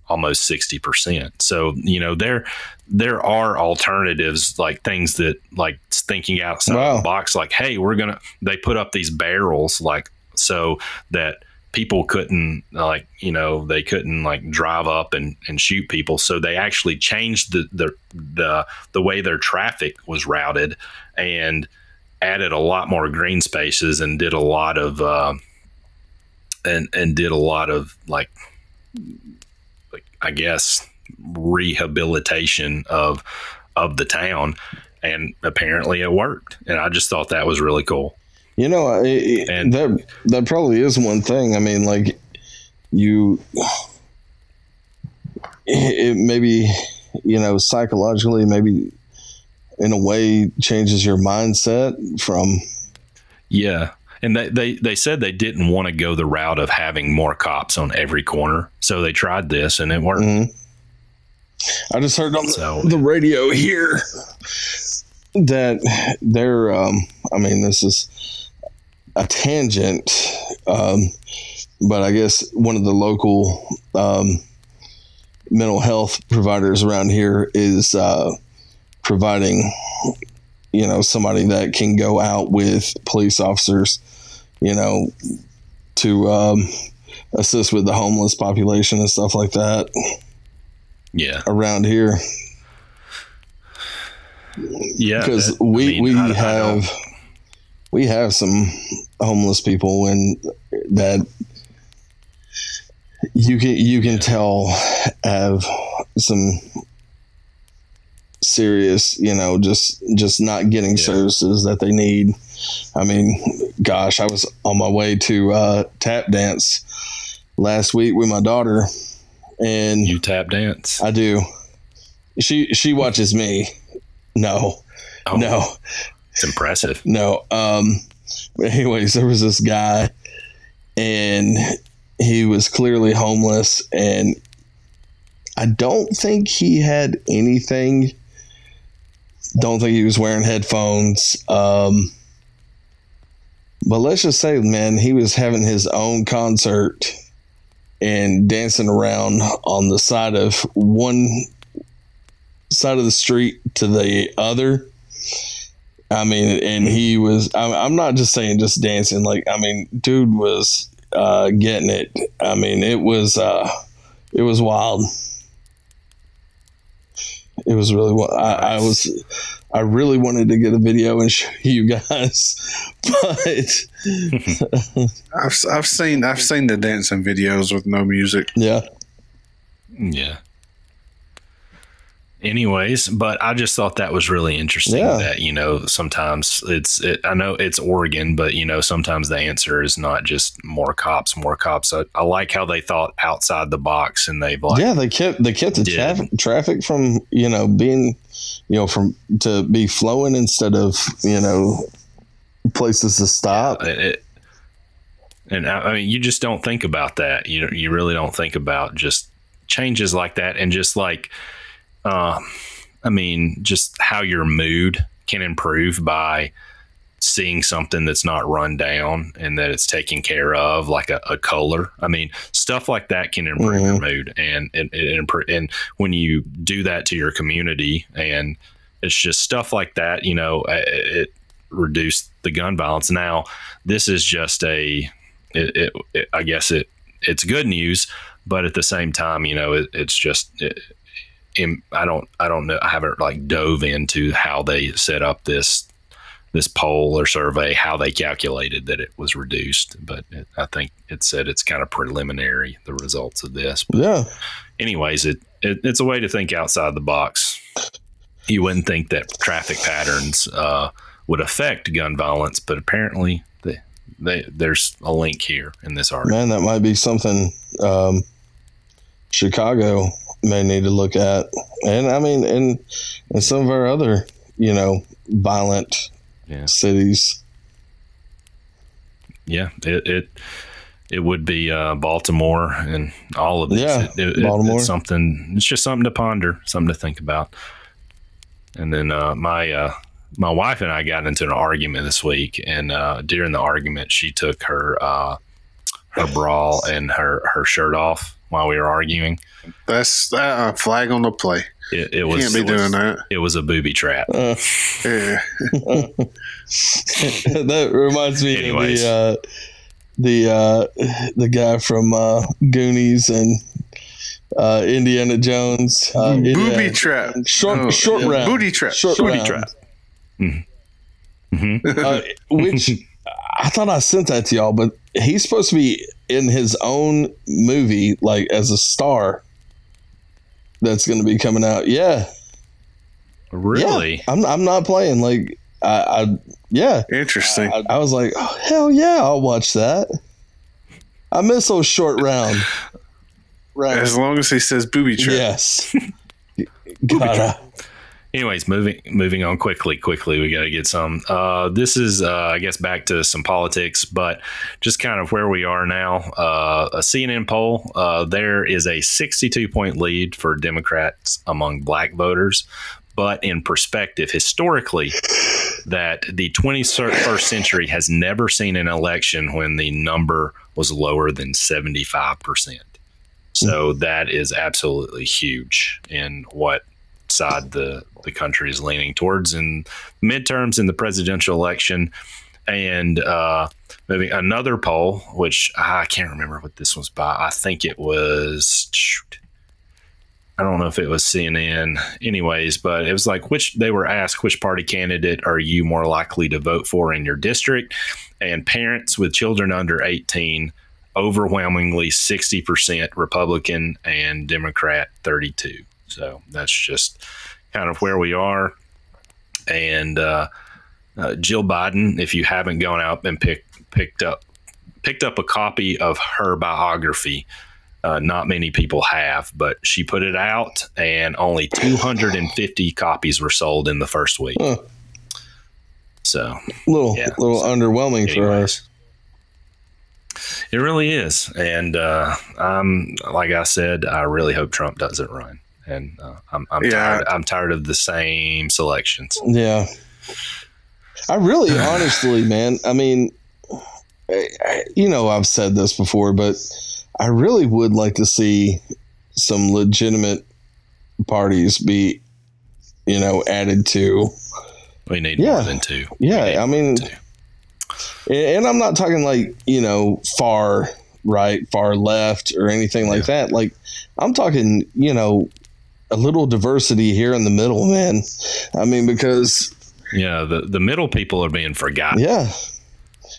almost 60%. So, you know, there there are alternatives like things that like thinking outside Wow. the box like hey, we're going to they put up these barrels like so that people couldn't like you know they couldn't like drive up and, and shoot people so they actually changed the, the the the way their traffic was routed and added a lot more green spaces and did a lot of uh, and and did a lot of like like I guess rehabilitation of of the town. And apparently it worked. And I just thought that was really cool. You know, I- I- And- that that probably is one thing. I mean, like you, it maybe you know psychologically, maybe in a way changes your mindset from. Yeah. And they, they, they said they didn't want to go the route of having more cops on every corner. So they tried this and it worked. Mhm. I just heard on So- the radio here that they're. Um, I mean, this is a tangent. Um, but I guess one of the local um, mental health providers around here is uh, providing, you know, somebody that can go out with police officers, you know, to um, assist with the homeless population and stuff like that Yeah. around here. Yeah. because that- I we mean, we I- I have we have some homeless people and that you can you can tell have some serious you know just just not getting Yeah. services that they need i mean gosh i was on my way to uh tap dance last week with my daughter and you tap dance. i do she she watches me no Oh, no It's impressive. no. Um, anyways, there was this guy, and he was clearly homeless, and I don't think he had anything. Don't think he was wearing headphones. Um, but let's just say, man, he was having his own concert and dancing around on the side of one side of the street to the other. I mean, and he was, I'm, not just saying just dancing. Like, I mean, dude was uh, getting it. I mean, it was, uh, it was wild. It was really, wi- I, I was, I really wanted to get a video and show you guys, but I've I've seen I've seen the dancing videos with no music. yeah, Yeah. Anyways, but I just thought that was really interesting Yeah. that, you know, sometimes it's, it, I know it's Oregon, but, you know, sometimes the answer is not just more cops, more cops. I, I like how they thought outside the box and they've like, yeah, they kept, they kept the Yeah. traffic, from, you know, being, you know, from, to be flowing instead of, you know, places to stop. it, it- and I, I mean, you just don't think about that. You you really don't think about just changes like that, and just like, uh, I mean, just how your mood can improve by seeing something that's not run down and that it's taken care of, like a, a color. I mean, stuff like that can improve your mood, and it, it impro- and when you do that to your community, and it's just stuff like that, you know, it, it reduced the gun violence. Now, this is just a, it, it, I guess it it's good news, but at the same time, you know, it, it's just. I don't, I don't know. I haven't like dove into how they set up this this poll or survey, how they calculated that it was reduced. But it, I think it said it's kind of preliminary the results of this. But Yeah. anyways, it, it it's a way to think outside the box. You wouldn't think that traffic patterns uh, would affect gun violence, but apparently they, they, there's a link here in this article. Man, that might be something um, Chicago may need to look at, and I mean, and and some of our other, you know, violent Yeah. cities. Yeah, it it, it would be uh, Baltimore and all of this. Yeah, It- it- Baltimore. it's something. It's just something to ponder, something to think about. And then uh, my uh, my wife and I got into an argument this week, and uh, during the argument, she took her uh, her bra and her her shirt off while we were arguing. That's uh, flag on the play. It, it was can't be it was, doing that. It was a booby trap. Uh, Yeah. that reminds me Anyways. of the uh, the uh, the guy from uh, Goonies and uh, Indiana Jones. Uh, Booby Indiana- trap. Short No, short yeah, round. Booty trap. Short Booty round. trap. hmm uh, which I thought I sent that to y'all, but he's supposed to be in his own movie, like as a star. That's going to be coming out. Yeah, Really? Yeah. I'm I'm not playing. Like I, I yeah. Interesting. I, I was like, oh, hell yeah, I'll watch that. I miss those short round. Right. as long as he says booby trap. Yes. God, anyways moving moving on quickly quickly we got to get some uh, this is uh, i guess back to some politics but just kind of where we are now uh, a cnn poll uh, there is a 62 point lead for democrats among black voters but in perspective, historically, that the 21st century has never seen an election when the number was lower than 75%. So that is absolutely huge in what side the, the country is leaning towards in midterms in the presidential election. And uh, maybe another poll, which I can't remember what this was by. I think it was. Shoot, I don't know if it was CNN, anyways, but it was like which they were asked which party candidate are you more likely to vote for in your district, and parents with children under eighteen, overwhelmingly sixty percent Republican and Democrat thirty two. So that's just kind of where we are, and uh, uh, Jill Biden. If you haven't gone out and picked picked up picked up a copy of her biography uh, not many people have, but she put it out, and only 250 copies were sold in the first week. Huh. So, little Yeah. little underwhelming for us. it really is. And uh, I'm like I said, I really hope Trump doesn't run. And uh, I'm I'm Yeah. tired. I'm tired of the same selections. Yeah. I really, honestly, man, I mean, I- I- you know, I've said this before, but I really would like to see some legitimate parties be, you know, added to. We need Yeah. more than two. Yeah. I mean, and I'm not talking like, you know, far right, far left, or anything like that. Like, I'm talking, you know, a little diversity here in the middle, man. I mean, because Yeah, the the middle people are being forgotten. Yeah.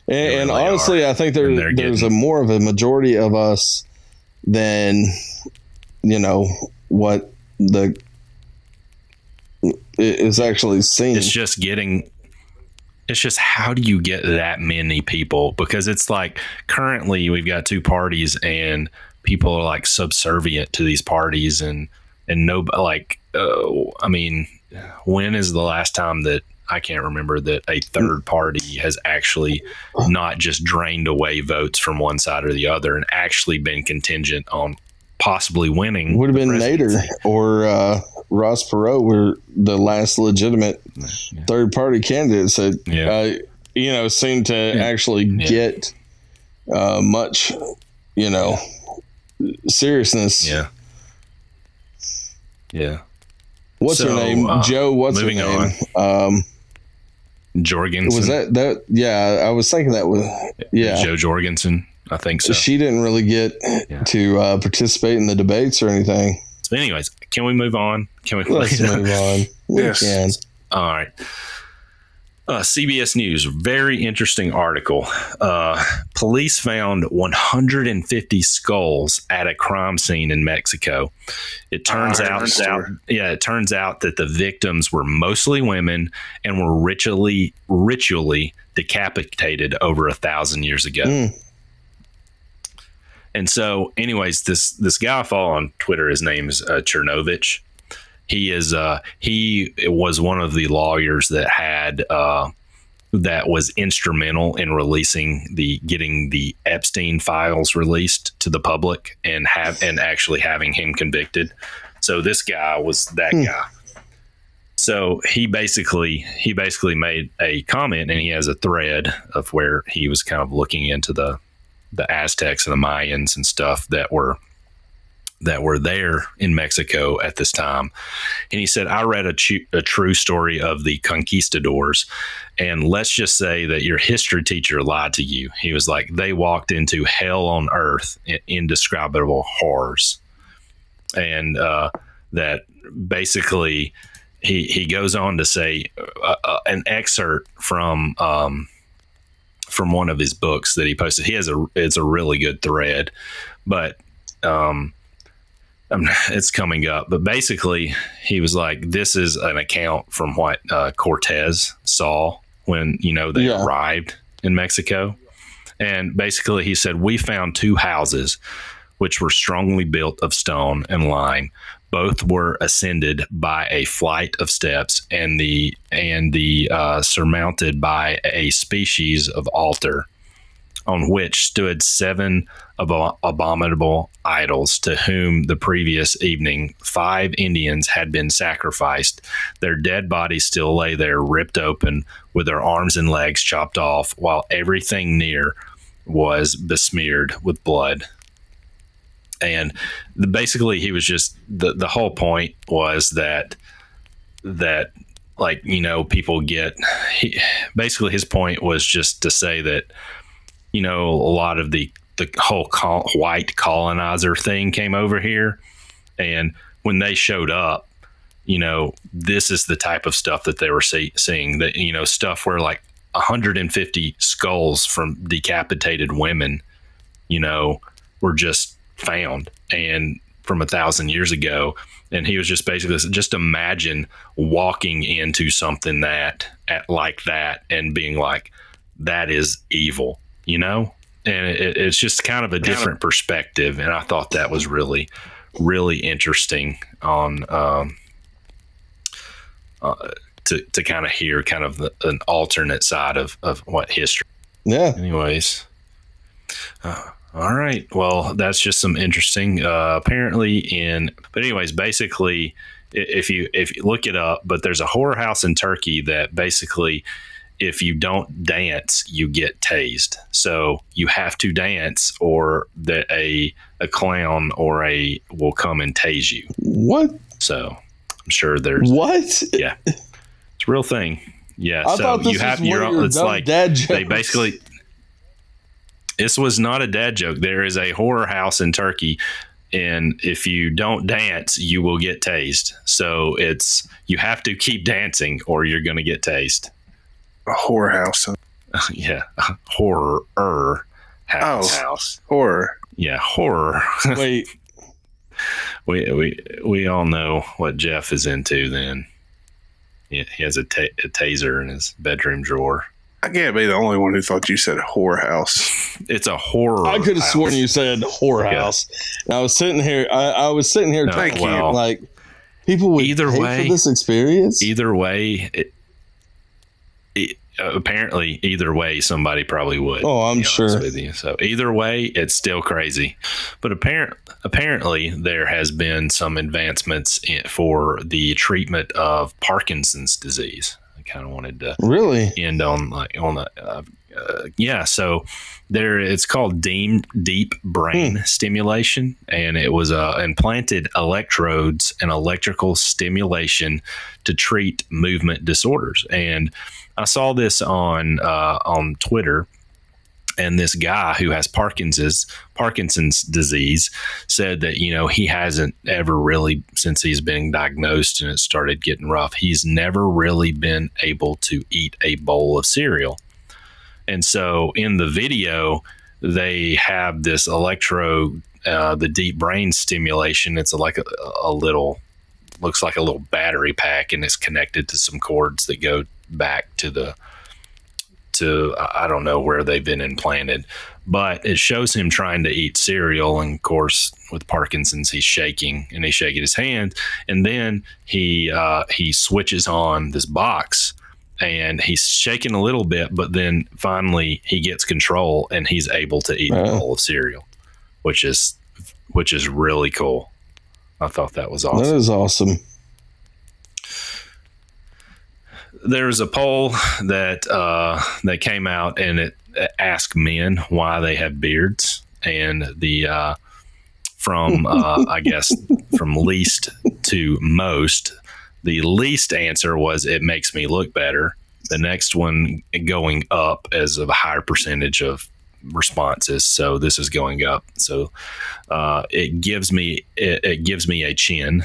And, and really honestly, I think there, there's getting- a more of a majority of us than, you know, what the is actually seen. it's just getting it's just how do you get that many people because it's like currently we've got two parties and people are like subservient to these parties and and no like uh, i mean when is the last time that i can't remember that a third party has actually not just drained away votes from one side or the other and actually been contingent on possibly winning Would have been Nader or uh, Ross Perot were the last legitimate third party candidates that, Yeah. uh, you know, seemed to actually Yeah. get uh, much, you know, seriousness. yeah yeah What's her name? uh, Jo. What's her moving name? Um, jorgensen was that that? Yeah, I was thinking that was. Yeah, Jo Jorgensen. I think so. she didn't really get Yeah. to uh, participate in the debates or anything. So anyways, can we move on? Can we Let's move on. We Yes. can. All right. Uh, CBS News, very interesting article. Uh, police found 150 skulls at a crime scene in Mexico. It turns out, that story. yeah, it turns out that the victims were mostly women and were ritually ritually decapitated over a thousand years ago. Mm. And so, anyways, this this guy I follow on Twitter, his name's uh, Cernovich. He is uh, he was one of the lawyers that had uh, that was instrumental in releasing the getting the Epstein files released to the public and have and actually having him convicted. So this guy was that Hmm. guy. So he basically he basically made a comment and he has a thread of where he was kind of looking into the the Aztecs and the Mayans and stuff that were that were there in Mexico at this time. And he said, I read a, a true story of the conquistadors. And let's just say that your history teacher lied to you. He was like, they walked into hell on earth, in- indescribable horrors. And uh, that basically, he, he goes on to say uh, uh, an excerpt from um, from one of his books that he posted. He has a it's a really good thread, but um, um, it's coming up. But basically, he was like, "This is an account from what uh, Cortez saw when you know they Yeah. arrived in Mexico." And basically, he said, "We found two houses, which were strongly built of stone and lime. Both were ascended by a flight of steps, and the and the uh, surmounted by a species of altar." On which stood seven abo- abominable idols to whom the previous evening five Indians had been sacrificed. Their dead bodies still lay there, ripped open, with their arms and legs chopped off, while everything near was besmeared with blood. And the, basically, he was just the the whole point was that that like you know people get he, basically his point was just to say that you know a lot of the the whole col- white colonizer thing came over here. And when they showed up you know this is the type of stuff that they were see- seeing that you know stuff where like 150 skulls from decapitated women you know were just found and from a thousand years ago. And he was just basically just imagine walking into something that at like that and being like that is evil you know? And it, it's just kind of a different perspective and i thought that was really really interesting on um, uh, to, to kind of hear kind of the, an alternate side of, of what history Yeah. anyways. Uh, all right. Well that's just some interesting uh, apparently in but anyways basically if you if you look it up but there's a horror house in turkey that basically if you don't dance you get tased. So you have to dance or that a a clown or a will come and tase you. What? so i'm sure there's What? Yeah, it's a real thing. Yeah I so you have your your it's like dad jokes. they basically this was not a dad joke. There is a horror house in turkey and if you don't dance you will get tased. So it's you have to keep dancing or you're going to get tased A whorehouse. yeah horror house Oh. house Horror. yeah horror Wait, we, we we all know what jeff is into then he, he has a, ta- a taser in his bedroom drawer I can't be the only one who thought you said whorehouse. it's a horror I could have sworn you said whorehouse. And I was sitting here. I, I was sitting here No, thinking, well, like, people would either pay way- for this experience. either way it, it, apparently either way somebody probably would Oh, I'm to be honest sure. so either way it's still crazy. But apparent apparently there has been some advancements in, for the treatment of parkinson's disease. I kind of wanted to really? end on like on the uh, uh, yeah so there it's called deep deep brain stimulation and it was uh, implanted electrodes and electrical stimulation to treat movement disorders. And i saw this on uh, on twitter and this guy who has Parkinson's Parkinson's disease said that you know he hasn't ever really since he's been diagnosed and it started getting rough he's never really been able to eat a bowl of cereal. And so in the video they have this electro uh, the deep brain stimulation. It's like a, a little looks like a little battery pack and it's connected to some cords that go back to the to I don't know where they've been implanted, but it shows him trying to eat cereal, and of course with Parkinson's he's shaking and he's shaking his hand, and then he uh, he switches on this box and he's shaking a little bit, but then finally he gets control and he's able to eat a bowl of cereal, which is which is really cool. I thought that was awesome. That is awesome. there's a poll that uh, that came out and it asked men why they have beards, and the uh, from uh, I guess from least to most, the least answer was it makes me look better. The next one going up as a higher percentage of responses. So this is going up. So uh, it gives me it, it gives me a chin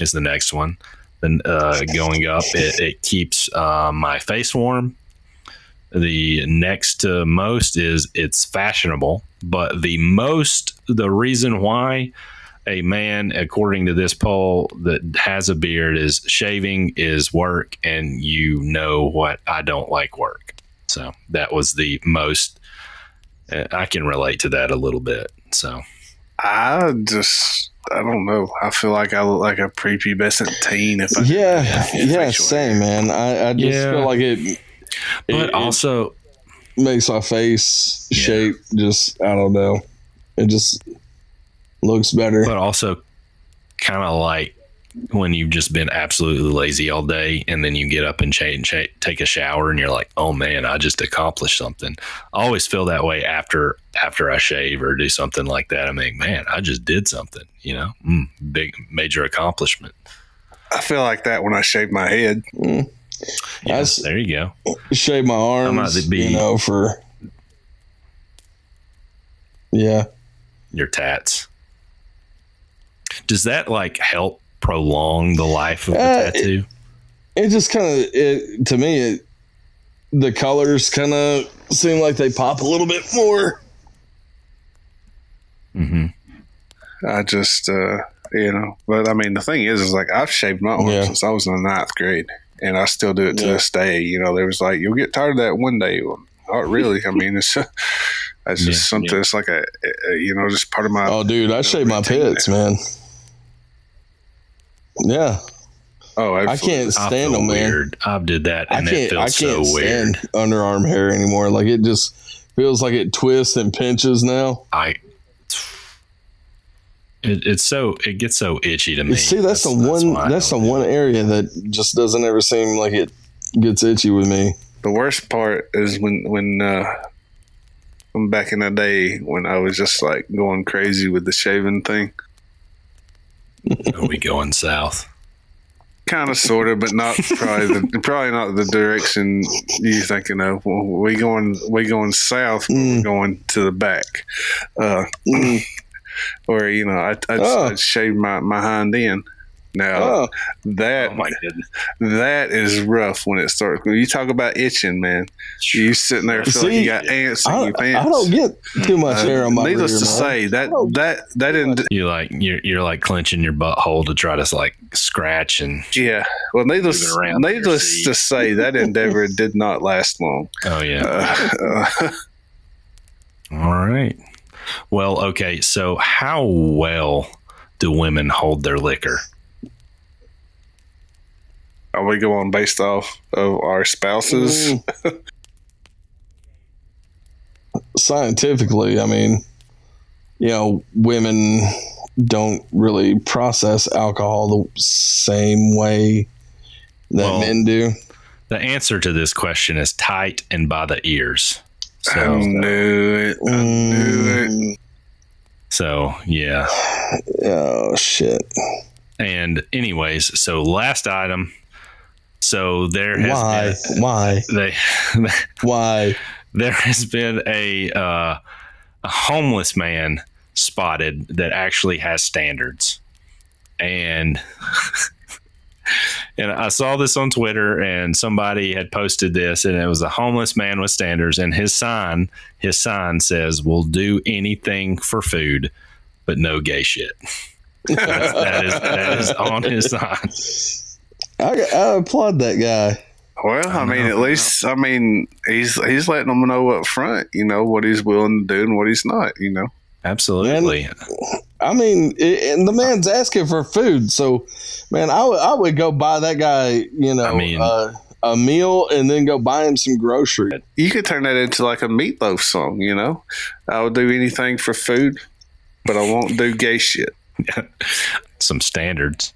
is the next one. Then uh, going up, it, it keeps uh, my face warm. The next most is it's fashionable, but the most the reason why a man, according to this poll, that has a beard is shaving is work, and you know what I don't like work. So that was the most. I can relate to that a little bit. So I just, I don't know. I feel like I look like a prepubescent teen if I Yeah, have yeah, same, man. I, I just Yeah. feel like it. but it- also makes my face Yeah. shape just I don't know. It just looks better. but also kind of like when you've just been absolutely lazy all day and then you get up and cha- cha- take a shower and you're like oh man i just accomplished something i always feel that way after after i shave or do something like that i'm like man i just did something you know mm, big major accomplishment I feel like that when I shave my head. Mm. yeah, That's- there you go Shave my arms, might be- you know, for yeah. your tats does that like help prolong the life of the Uh, tattoo It just kind of it to me it the colors kind of seem like they pop a little bit more. hmm I just, uh, you know, but I mean, the thing is, is like I've shaved my arms Yeah. since I was in the ninth grade, and I still do it to Yeah. this day. You know, there was like, you'll get tired of that one day. Well, not really. I mean, it's it's just Yeah, something. It's like a, a, you know, just part of my. Oh, dude, I shave my routine pits, man. Yeah, oh, I can't stand feel them, man. weird. I did that, I and it can't. I feels can't so weird. stand underarm hair anymore. Like it just feels like it twists and pinches now. I it, it's so it gets so itchy to me. See, that's, the why one. I That's the one area that just doesn't ever seem like it gets itchy with me. The worst part is when when uh, back in the day when I was just like going crazy with the shaving thing. Are we going south? Kind of, sort of, but not probably the, probably not the direction you're thinking of. We going we going south. Mm. We're going to the back, uh, Mm. where you know I I, Oh. I shaved my my hind end. Now Oh, that Oh my goodness! that is rough when it starts. When you talk about itching, man, you sitting there feeling like See, you got ants in I, your pants. I don't get too much Uh, hair on my. needless rear, to man. say, that Oh. that that didn't. You like you're you're like clenching your butthole to try to like scratch and Yeah. Well, needless Moving around your needless to say, that endeavor did not last long. oh yeah. Uh, uh, All right. Well, okay. So how well do women hold their liquor? Are we going based off of our spouses? Mm. Scientifically, I mean, you know, women don't really process alcohol the same way that Well, men do. The answer to this question is tight and by the ears. I knew it. I knew it. Mm, so yeah. oh shit! And anyways, so last item. So there has Why? been Why? they Why? there has been a uh, a homeless man spotted that actually has standards, and and I saw this on Twitter, and somebody had posted this, and it was a homeless man with standards, and his sign his sign says, "We'll do anything for food, but no gay shit." That is that is on his sign. I, I applaud that guy. Well, I, I mean, know, at least I mean he's he's letting them know up front, you know, what he's willing to do and what he's not, you know. Absolutely. I mean, i and the man's asking for food, so man, I would I would go buy that guy, you know, I mean- uh, a meal and then go buy him some groceries. You could turn that into like a Meat Loaf song, you know. I will do anything for food, but I won't do gay shit. Some standards.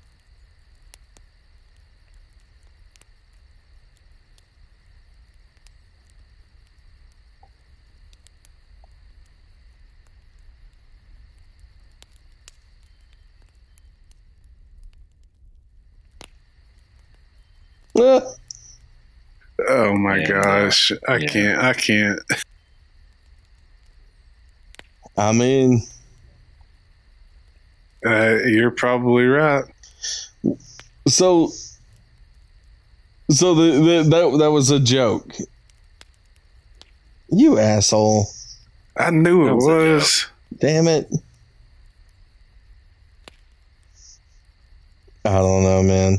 Oh my Yeah. gosh, I Yeah. can't, I can't. I mean, Uh, you're probably right. so so the, the that that was a joke. You asshole! I knew it was was. Damn it! I don't know, man.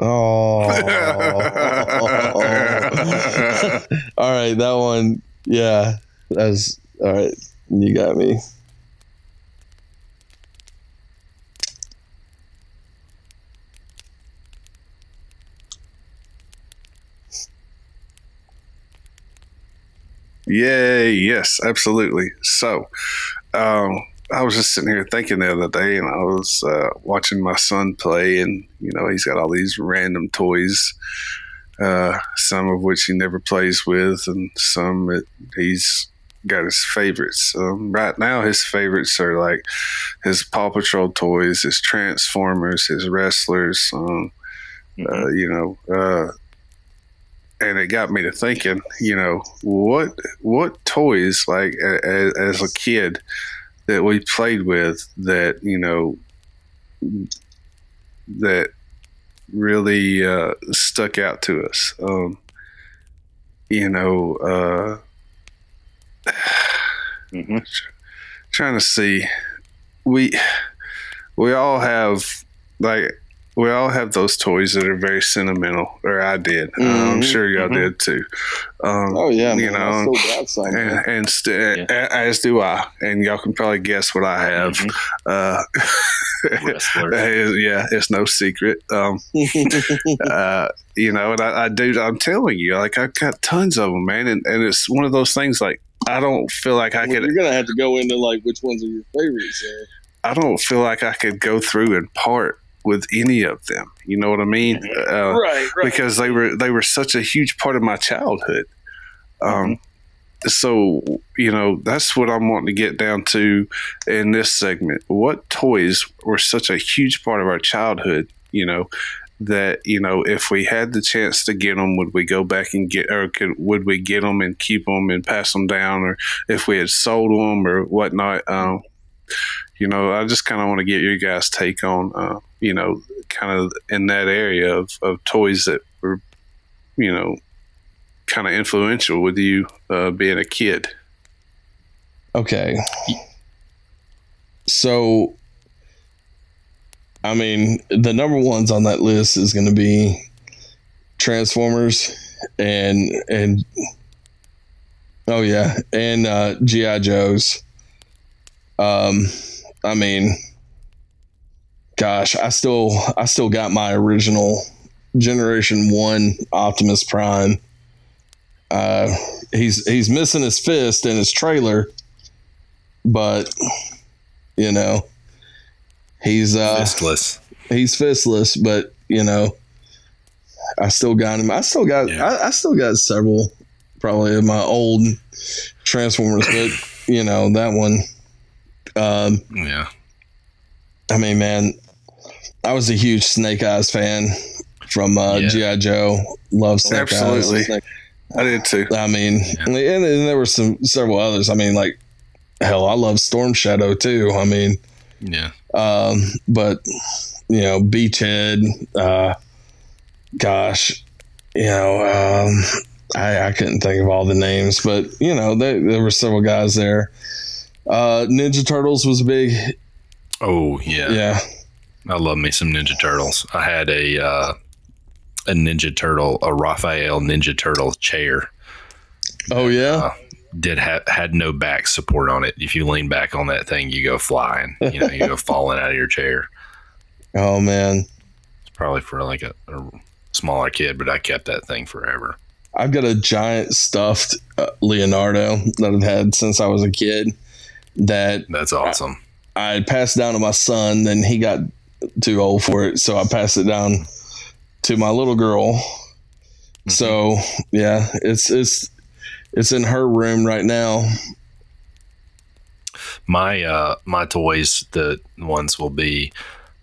Oh. all right, that one. Yeah, that's all right. You got me. Yay! Yes, absolutely. So, um, I was just sitting here thinking the other day, and I was uh, watching my son play, and you know he's got all these random toys, uh, some of which he never plays with, and some that he's got his favorites. Um, right now, his favorites are like his Paw Patrol toys, his Transformers, his wrestlers. Um, uh, you know, uh, and it got me to thinking. You know, what what toys like as, as a kid that we played with that you know that really uh, stuck out to us. Um, you know, uh, Mhm. trying to see, we we all have like we all have those toys that are very sentimental, or I did. Uh, I'm sure y'all mhm. did too. Um, Oh yeah, you man, I know, still got some. and, and st- a- as do I. And y'all can probably guess what I have. Mhm. Uh, yeah, it's no secret. Um, uh, you know, and I, I do. I'm telling you, like I've got tons of them, man, and, and it's one of those things. Like I don't feel like I Well, could. you're gonna have to go into like which ones are your favorites. uh, I don't feel like I could go through and part with any of them. You know what I mean? Uh, right, right. because they were they were such a huge part of my childhood. Um, so you know that's what I'm wanting to get down to in this segment. What toys were such a huge part of our childhood? You know that you know if we had the chance to get them, would we go back and get, or could, would we get them and keep them and pass them down, or if we had sold them or whatnot? Um, you know, I just kind of want to get your guys' take on, uh, you know, kind of in that area of, of toys that were, you know, kind of influential with you uh, being a kid. Okay. So, I mean, the number ones on that list is going to be Transformers and and oh yeah, and uh, GI Joes. Um, I mean, gosh, I still I still got my original Generation One Optimus Prime. Uh, he's he's missing his fist in his trailer, but you know, he's uh Fistless. he's fistless, but you know, I still got him. I still got Yeah. I, I still got several probably of my old Transformers, but you know that one. Um, Yeah. I mean, man, I was a huge Snake Eyes fan from uh, Yeah. GI Joe. Love Snake Absolutely. Eyes. Snake- I did too. I mean, and, and there were some several others. I mean, like hell, I love Storm Shadow too. I mean, Yeah. um, but you know, Beachhead, uh, gosh, you know, um, I, I couldn't think of all the names, but you know, there, there were several guys there. Uh, Ninja Turtles was a big. Oh yeah. Yeah. I love me some Ninja Turtles. I had a uh, a Ninja Turtle, a Raphael Ninja Turtle chair. Oh yeah. Did ha- had no back support on it. If you lean back on that thing, you go flying. You know, you go falling out of your chair. Oh man. It's probably for like a, a smaller kid, but I kept that thing forever. I've got a giant stuffed uh, Leonardo that I've had since I was a kid. That That's awesome. I had passed down to my son, then he got too old for it, so I passed it down to my little girl. So yeah, it's it's it's in her room right now. My uh my toys, the ones will be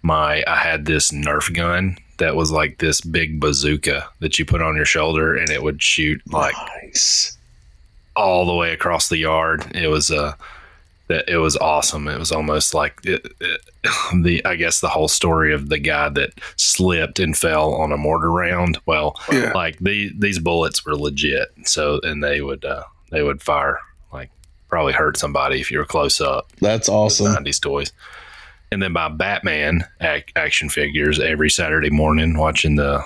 my I had this Nerf gun that was like this big bazooka that you put on your shoulder and it would shoot like Nice. all the way across the yard. It was uh that it was awesome. It was almost like it, it- the I guess the whole story of the guy that slipped and fell on a mortar round. Well, Yeah. like the these bullets were legit. So and they would uh they would fire like probably hurt somebody if you were close up. That's awesome. 90s toys. And then my Batman ac- action figures every Saturday morning watching the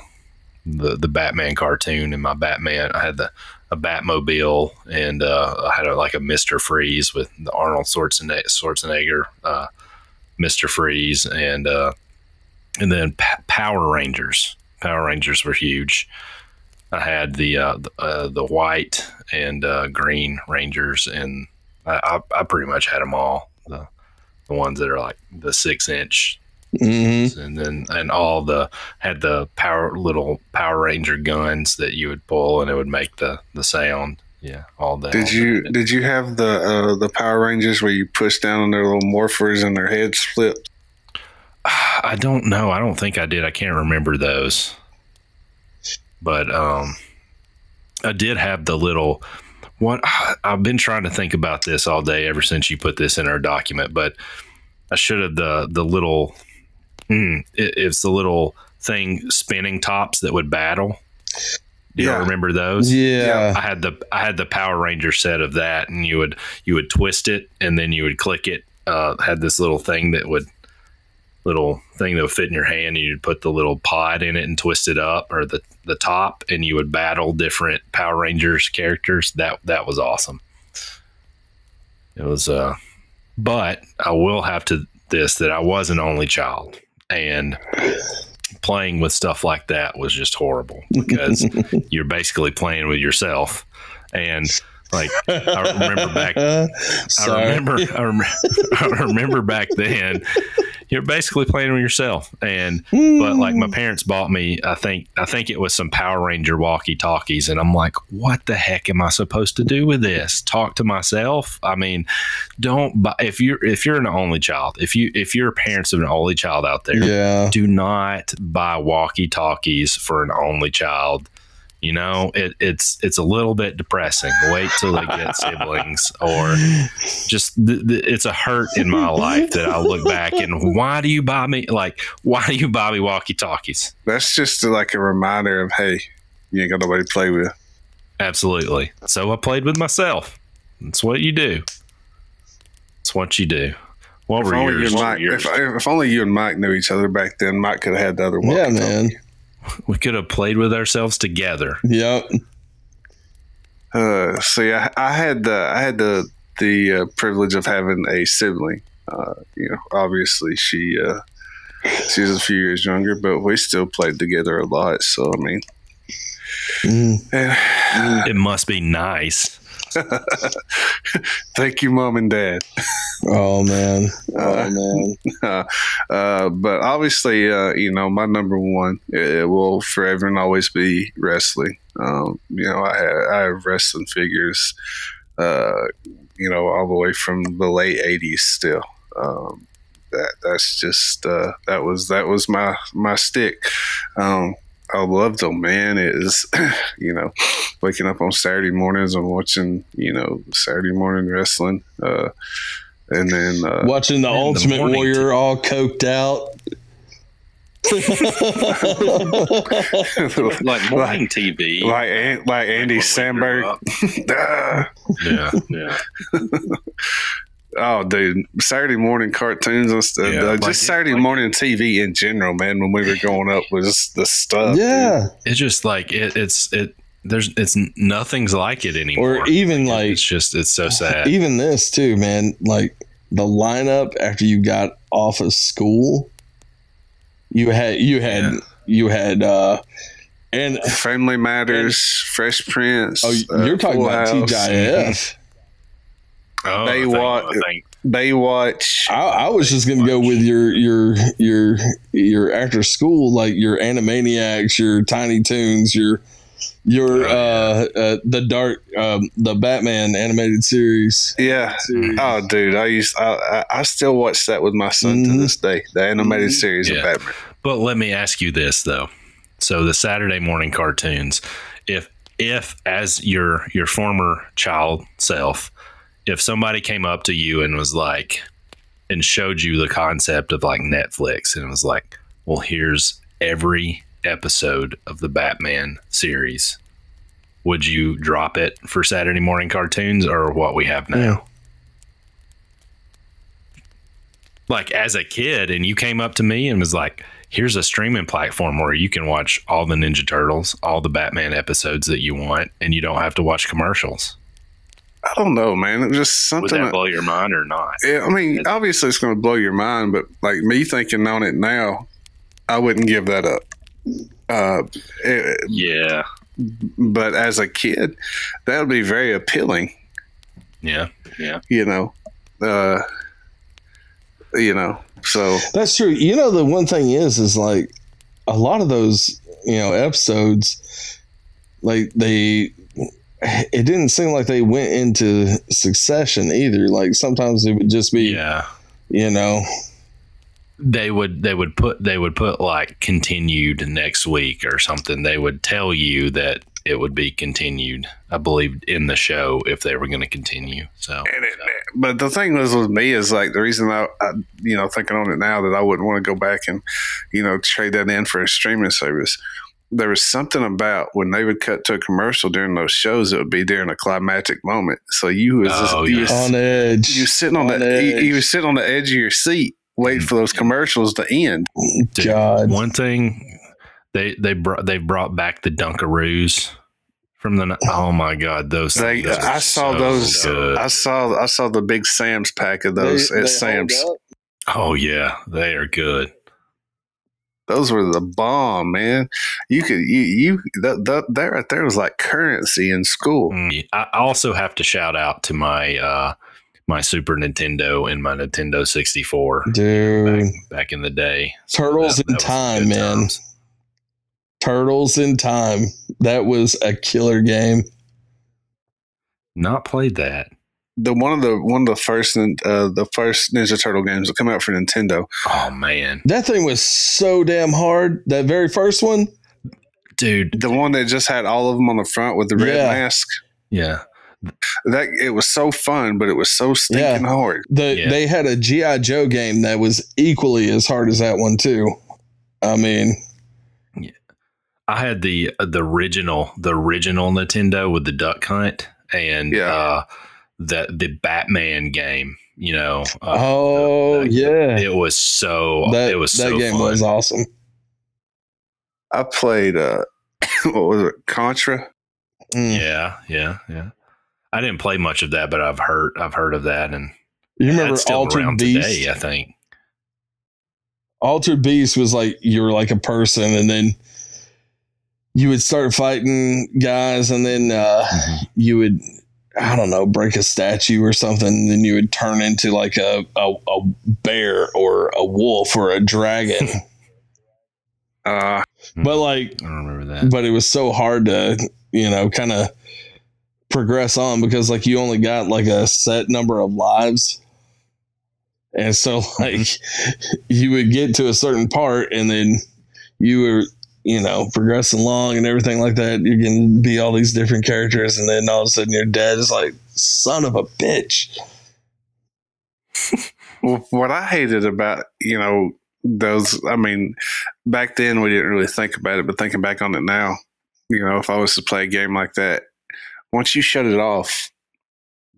the the Batman cartoon and my Batman I had the a Batmobile and uh, I had a, like a Mister Freeze with the Arnold Schwarzenegger, Schwarzenegger uh, Mister Freeze and uh, and then P- Power Rangers. Power Rangers were huge. I had the uh, the, uh, the white and uh, green Rangers, and I, I, I pretty much had them all. The the ones that are like the six inch, hmm and then and all the had the power little Power Ranger guns that you would pull, and it would make the the sound. Yeah, all that. Did you did you have the uh, the Power Rangers where you push down on their little morphers and their heads flipped? I don't know. I don't think I did. I can't remember those. But um I did have the little what I've been trying to think about this all day ever since you put this in our document, but I should have the the little hmm, it, it's the little thing spinning tops that would battle. Do you Yeah. remember those? Yeah. I had the I had the Power Ranger set of that, and you would you would twist it, and then you would click it. Uh, had this little thing that would little thing that would fit in your hand, and you'd put the little pod in it and twist it up, or the the top, and you would battle different Power Rangers characters. That that was awesome. It was, uh, but I will have to this that I was an only child, and playing with stuff like that was just horrible because you're basically playing with yourself. And like I remember back I remember I, rem- I remember back then you're basically playing with yourself. And but like my hmm. parents bought me I think I think it was some Power Ranger walkie talkies and I'm like what the heck am I supposed to do with this? Talk to myself? I mean don't buy if you're if you're an only child if you if you're parents of an only child out there Yeah. do not buy walkie talkies for an only child. You know, it, it's it's a little bit depressing. Wait till they get siblings, or just th- th- it's a hurt in my life that I look back and why do you buy me like why do you buy me walkie talkies? That's just like a reminder of hey, you ain't got nobody to play with. Absolutely. So I played with myself. That's what you do. It's what you do. What If were only, you yours? and Mike, yours? if, if only you and Mike knew each other back then, Mike could have had the other one. Yeah, man. We could have played with ourselves together. Yep. Uh, see, I, I had the I had the the uh, privilege of having a sibling. Uh, you know, obviously she uh, she's a few years younger, but we still played together a lot. So I mean, Mm. eh, It must be nice. thank you, mom and dad. Oh man. Oh Uh, man. uh, uh, but obviously, uh, you know, my number one it will forever and always be wrestling. Um, you know, I have, I have wrestling figures, uh, you know, all the way from the late '80s. Still, um, that that's just uh, that was that was my my stick. Um, I love them, man. is you know, waking up on Saturday mornings and watching, you know, Saturday morning wrestling. Uh, and then uh, Watching the In the Ultimate morning Warrior all coked out. Like morning TV. like An- like Andy when we grew Samberg. Ah. Yeah. Yeah. oh, dude, Saturday morning cartoons and stuff. Yeah, uh, like- just Saturday like- morning TV in general, man. When we were growing up, was the stuff. dude. yeah. It's just like it, it's it. There's it's nothing's like it anymore. Or even like it's just it's so sad. even this too, man. Like the lineup after you got off of school, you had you had Yeah. you had uh and Family Matters, Fresh Prince. oh uh, you're talking Full about House, TGIF. Oh, They I think- wa- I Baywatch. I, I was just gonna go with your your your your after school like your Animaniacs, your Tiny Toons, your your Oh, uh, uh the dark um the Batman animated series. Yeah. series. Oh, dude, I used I, I, I still watch that with my son to Mhm. this day. The animated series Yeah. of Batman. But let me ask you this though. So the Saturday morning cartoons, if if as your your former child self, if somebody came up to you and was like and showed you the concept of like Netflix and it was like, well, here's every episode of the Batman series. Would you drop it for Saturday morning cartoons or what we have now? Yeah. like as a kid and you came up to me and was like here's a streaming platform where you can watch all the ninja turtles all the batman episodes that you want and you don't have to watch commercials I don't know, man. It was just Would something. that blow your mind or not? Yeah, I mean, obviously it's going to blow your mind, but like me thinking on it now, I wouldn't give that up. Uh, it- Yeah. but as a kid, that would be very appealing. Yeah, yeah. You know, uh, you know. So That's true. You know, the one thing is, is like a lot of those, you know, episodes, like they, it didn't seem like they went into succession either. Like sometimes it would just be, Yeah. you know, They would they would put they would put like continued next week or something. They would tell you that it would be continued. I believe in the show if they were going to continue. So And it, but the thing was with me is like the reason I, I, you know, thinking on it now that I wouldn't want to go back and, you know, trade that in for a streaming service. There was something about when they would cut to a commercial during those shows, it would be during a climactic moment. So you was, just, Oh, you, yeah. was on edge. you was sitting on, On the, you, edge. you was sitting on the edge of your seat waiting for those commercials to end. Dude, God. one thing they they brought they brought back the Dunkaroos from the oh my god those They, things are I saw so those. good. I saw. I saw the big Sam's pack of those They- at they Sam's. oh yeah they are good Those were the bomb, man. You could you you that that, that right there was like currency in school. Mm, I I also have to shout out to my uh my Super Nintendo and my Nintendo 64 Dude. back, back in the day. Turtles That- in that was Time, man. times. Turtles in Time. That was a killer game. Not played that. The one of the one of the first uh, the first Ninja Turtle games that come out for Nintendo. Oh man, That thing was so damn hard. That very first one. dude. The one that just had all of them on the front with the red Yeah. mask. Yeah, That it was so fun, but it was so stinking Yeah. hard. The Yeah. they had a GI Joe game that was equally as hard as that one too. I mean, I had the uh, the original the original Nintendo with the Duck Hunt and Yeah. uh, the the Batman game. You know, uh, oh the- yeah, it was so that it was that so game fun. was awesome. I played uh, what was it, Contra? Mm. Yeah, yeah, yeah. I didn't play much of that, but I've heard I've heard of that, and You remember that's still Altered around Beast? today. I think. Altered Beast was like you were like a person, and then you would start fighting guys, and then uh, Mm-hmm. you would, I don't know, break a statue or something, and then you would turn into like a, a, a bear or a wolf or a dragon. Uh, but like, I don't remember that. but it was so hard to, you know, kind of progress on because like you only got like a set number of lives. And so like you would get to a certain part and then you were, you know, progressing along and everything like that. You can be all these different characters and then all of a sudden your dad is like, son of a bitch. What I hated about you know those, I mean, back then we didn't really think about it, but thinking back on it now, you know, if I was to play a game like that, once you shut it off,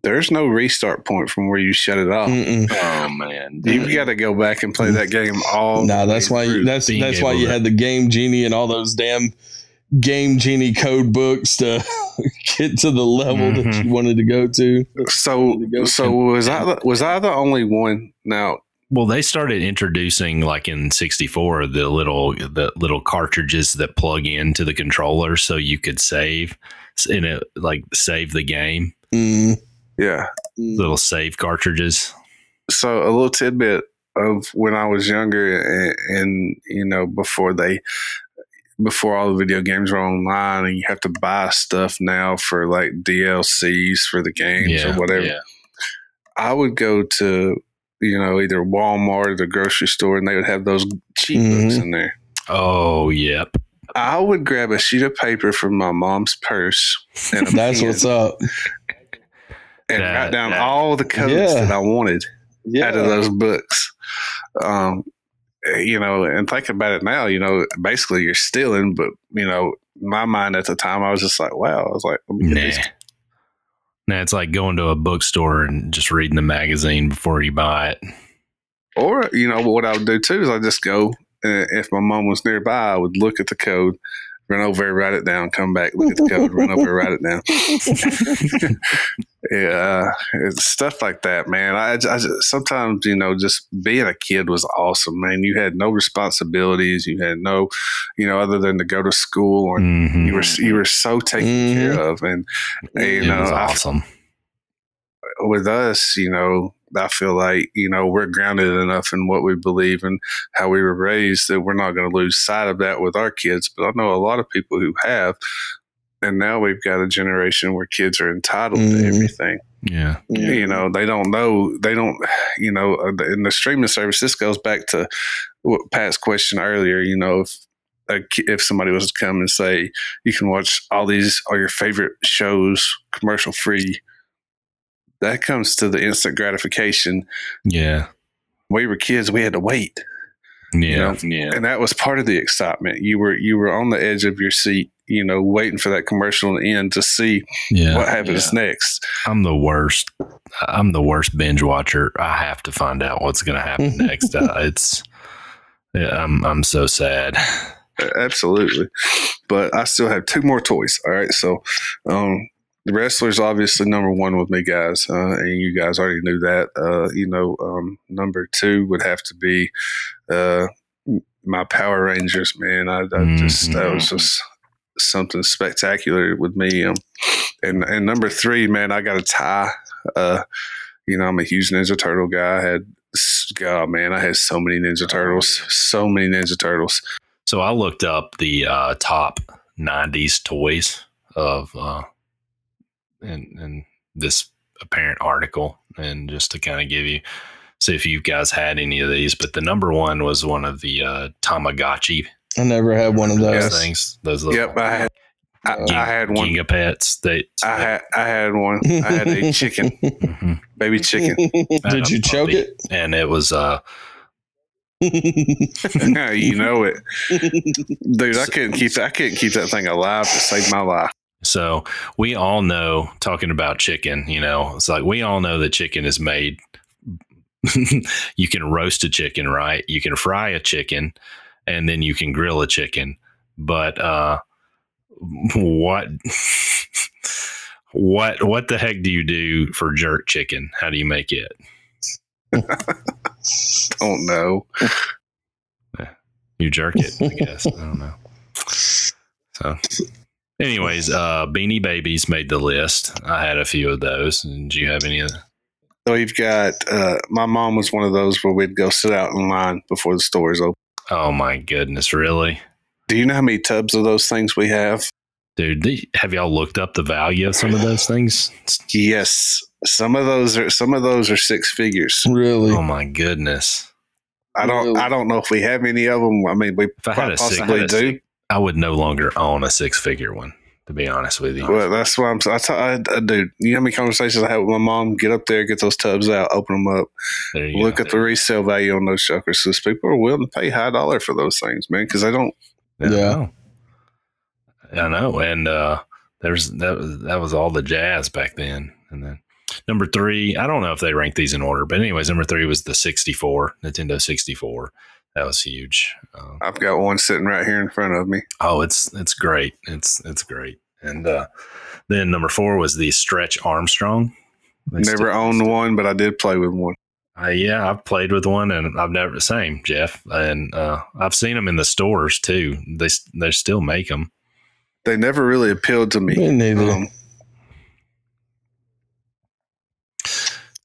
there's no restart point from where you shut it off. Mm-mm. Oh man, You've got to go back and play that game all. No, the that's why you, that's that's why you to- had the game genie and all those damn game genie code books to get to the level that Mhm. you wanted to go to. so. go So was I the, was I the only one? Now Well, they started introducing like in 64 the little the little cartridges that plug into the controller so you could save in it like save the game. Mm. Yeah. Little save cartridges. so a little tidbit of when I was younger, and, and you know before they, before all the video games were online, and you have to buy stuff now for like DLCs for the games or whatever. yeah. I would go to you know either Walmart or the grocery store, and they would have those cheat books Mhm. in there. Oh, yep. I would grab a sheet of paper from my mom's purse and a That's pen what's up. And That- write down that- all the codes Yeah. that I wanted. Yeah. out of those books. Um, you know, and think about it now, you know, basically you're stealing, but you know, my mind at the time, I was just like, wow, I was like, let me get Nah. these- Nah, it's like going to a bookstore and just reading the magazine before you buy it. or you know, what I would do too is I just go. Uh, if my mom was nearby, I would look at the code, run over, it, write it down, come back, look at the code, run over, write it down. yeah, it's stuff like that, man. I, I just, sometimes you know, just being a kid was awesome, man. You had no responsibilities, you had no, you know, other than to go to school, or Mhm. you were you were so taken Mhm. care of, and and, you know, was I awesome. with us, you know, I feel like, you know, we're grounded enough in what we believe and how we were raised that we're not going to lose sight of that with our kids. But I know a lot of people who have. And now we've got a generation where kids are entitled to Mhm. everything. Yeah. You know, they don't know, they don't, you know, uh, in the streaming service, this goes back to what Pat's question earlier. You know, if a, if somebody was to come and say, you can watch all these, all your favorite shows commercial free, that comes to the instant gratification. Yeah. When we were kids, we had to wait, Yeah. Yeah. and that was part of the excitement. You were you were on the edge of your seat, you know, waiting for that commercial to end to see Yeah. what happens next. I'm the worst. I'm the worst binge watcher. I have to find out what's going to happen next. Uh, it's, yeah, I'm, I'm so sad. Absolutely, but I still have two more toys. All right, so um, the wrestler's obviously number one with me, guys, uh, and you guys already knew that. Uh, you know, um, number two would have to be uh, my Power Rangers. Man, I, I just that was just something spectacular with me. Um, and and number three, man, I got a tie. Uh, you know, I'm a huge Ninja Turtle guy. I had God, man, I had so many Ninja Turtles, so many Ninja Turtles. So I looked up the uh, top 90s toys of uh, in, in this apparent article, and just to kind of give you, see if you guys had any of these. But the number one was one of the uh, Tamagotchi I never had one of those those. things. Those little Yep, I had I, Uh, I had one. Giga Pets. They, I had I had one. I had a chicken, Mhm. baby chicken. Did you choke it? and it was uh you know it, dude. I couldn't keep I couldn't keep that thing alive to save my life. So we all know, talking about chicken, you know, it's like we all know that chicken is made. you can roast a chicken, right? You can fry a chicken, and then you can grill a chicken. But uh, what, what, what the heck do you do for jerk chicken? How do you make it? Don't know. You jerk it, I guess. I don't know. So, anyways, uh, Beanie Babies made the list. I had a few of those. Did you have any of? them? So you've got uh, my mom was one of those where we'd go sit out in line before the stores open. Oh my goodness, really, Do you know how many tubs of those things we have? dude? Have y'all looked up the value of some of those things? Yes, some of those are some of those are six figures. really? Oh my goodness! I don't Really? I don't know if we have any of them. I mean, we If I had a six, possibly I, do. I would no longer own a six-figure one. To be honest with you, Well, that's why I'm. I, t- I, I do. You know how many conversations I had with my mom? Get up there, get those tubs out, open them up, look go. at the resale value on those suckers. Because people are willing to pay high dollar for those things, man. Because they don't. I Yeah. know. I know, and uh, there's that was that was all the jazz back then. And then number three, I don't know if they rank these in order, but anyways, number three was the 64 Nintendo 64. That was huge. Uh, I've got one sitting right here in front of me. oh, it's it's great. It's it's great. And uh, then number four was the Stretch Armstrong. They Never still- owned one, but I did play with one. Uh, yeah, I've played with one, and I've never the same Jeff, and uh, I've seen them in the stores too. They they still make them. They never really appealed to me. Me neither. Um,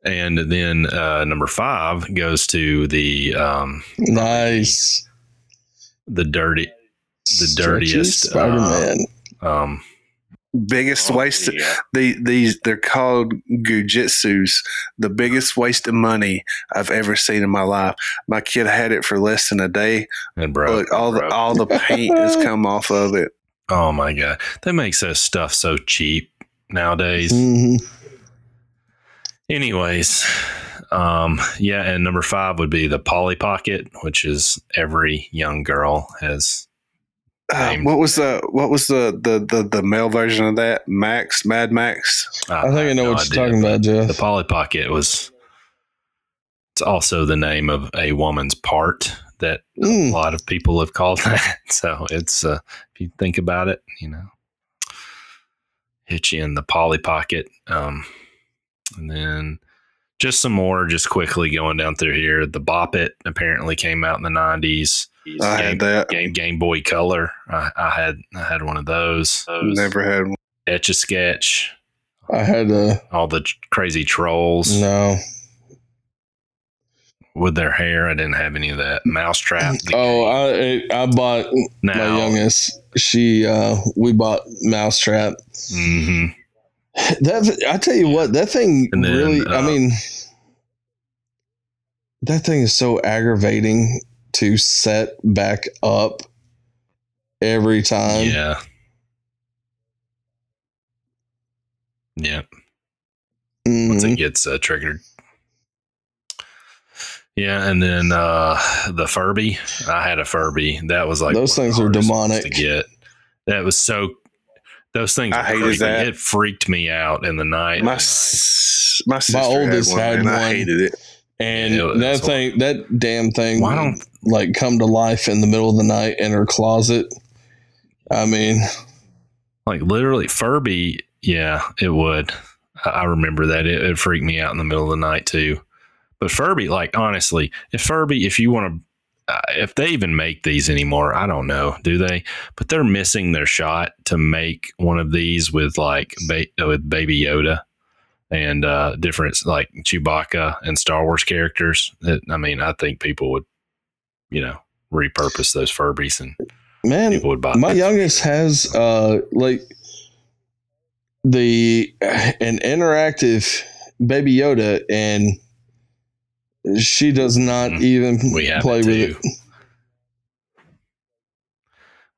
And then uh, number five goes to the um, nice. the dirty the dirtiest Spider-Man. um, biggest Oh, waste. yeah. The, these they're called Goo Jit Zus. The biggest waste of money I've ever seen in my life. My kid had it for less than a day. and bro. Look, all the all the paint has come off of it. Oh my god, that makes that stuff so cheap nowadays. Mhm. Anyways, um, yeah, and number five would be the Polly Pocket, which is every young girl has. Uh, what was the what was the, the the the male version of that? Max, Mad Max. I think I know no what you're idea, talking about, Jeff. The Polly Pocket was. It's also the name of a woman's part that a Mm, lot of people have called that. So it's uh, if you think about it, you know, hit you in the Polly Pocket, um, and then just some more, just quickly going down through here. The Bop It apparently came out in the nineties. I had that. Game Game Boy Color. I, I had I had one of those. those Never had one. Etch a Sketch. I had a All the crazy trolls no. with their hair. I didn't have any of that. Mousetrap. Oh, game. I I bought now. my youngest. She uh we bought Mousetrap. Mhm. That I tell you what, that thing then, really. I uh, mean, that thing is so aggravating to set back up every time. Yeah. Yeah. Once Mhm. it gets uh, triggered. Yeah, and then uh the Furby. I had a Furby. That was like Those things are demonic. to get. That was so. Those things. I were hated that. It freaked me out in the night. My And s- my sister oldest had one, had and I hated it. And Yeah, it that was thing, that damn thing, Why don't like come to life in the middle of the night in her closet? I mean, like literally Furby? Yeah, it would. I, I remember that. It, it freaked me out in the middle of the night too. But Furby, like honestly, if Furby, if you want to, uh, if they even make these anymore, I don't know, do they? But they're missing their shot to make one of these with like ba- with Baby Yoda and uh, different like Chewbacca and Star Wars characters. That I mean, I think people would, you know, repurpose those Furbies and man, people would buy. my them. youngest has uh like the an interactive baby yoda and she does not Mhm. even play it with it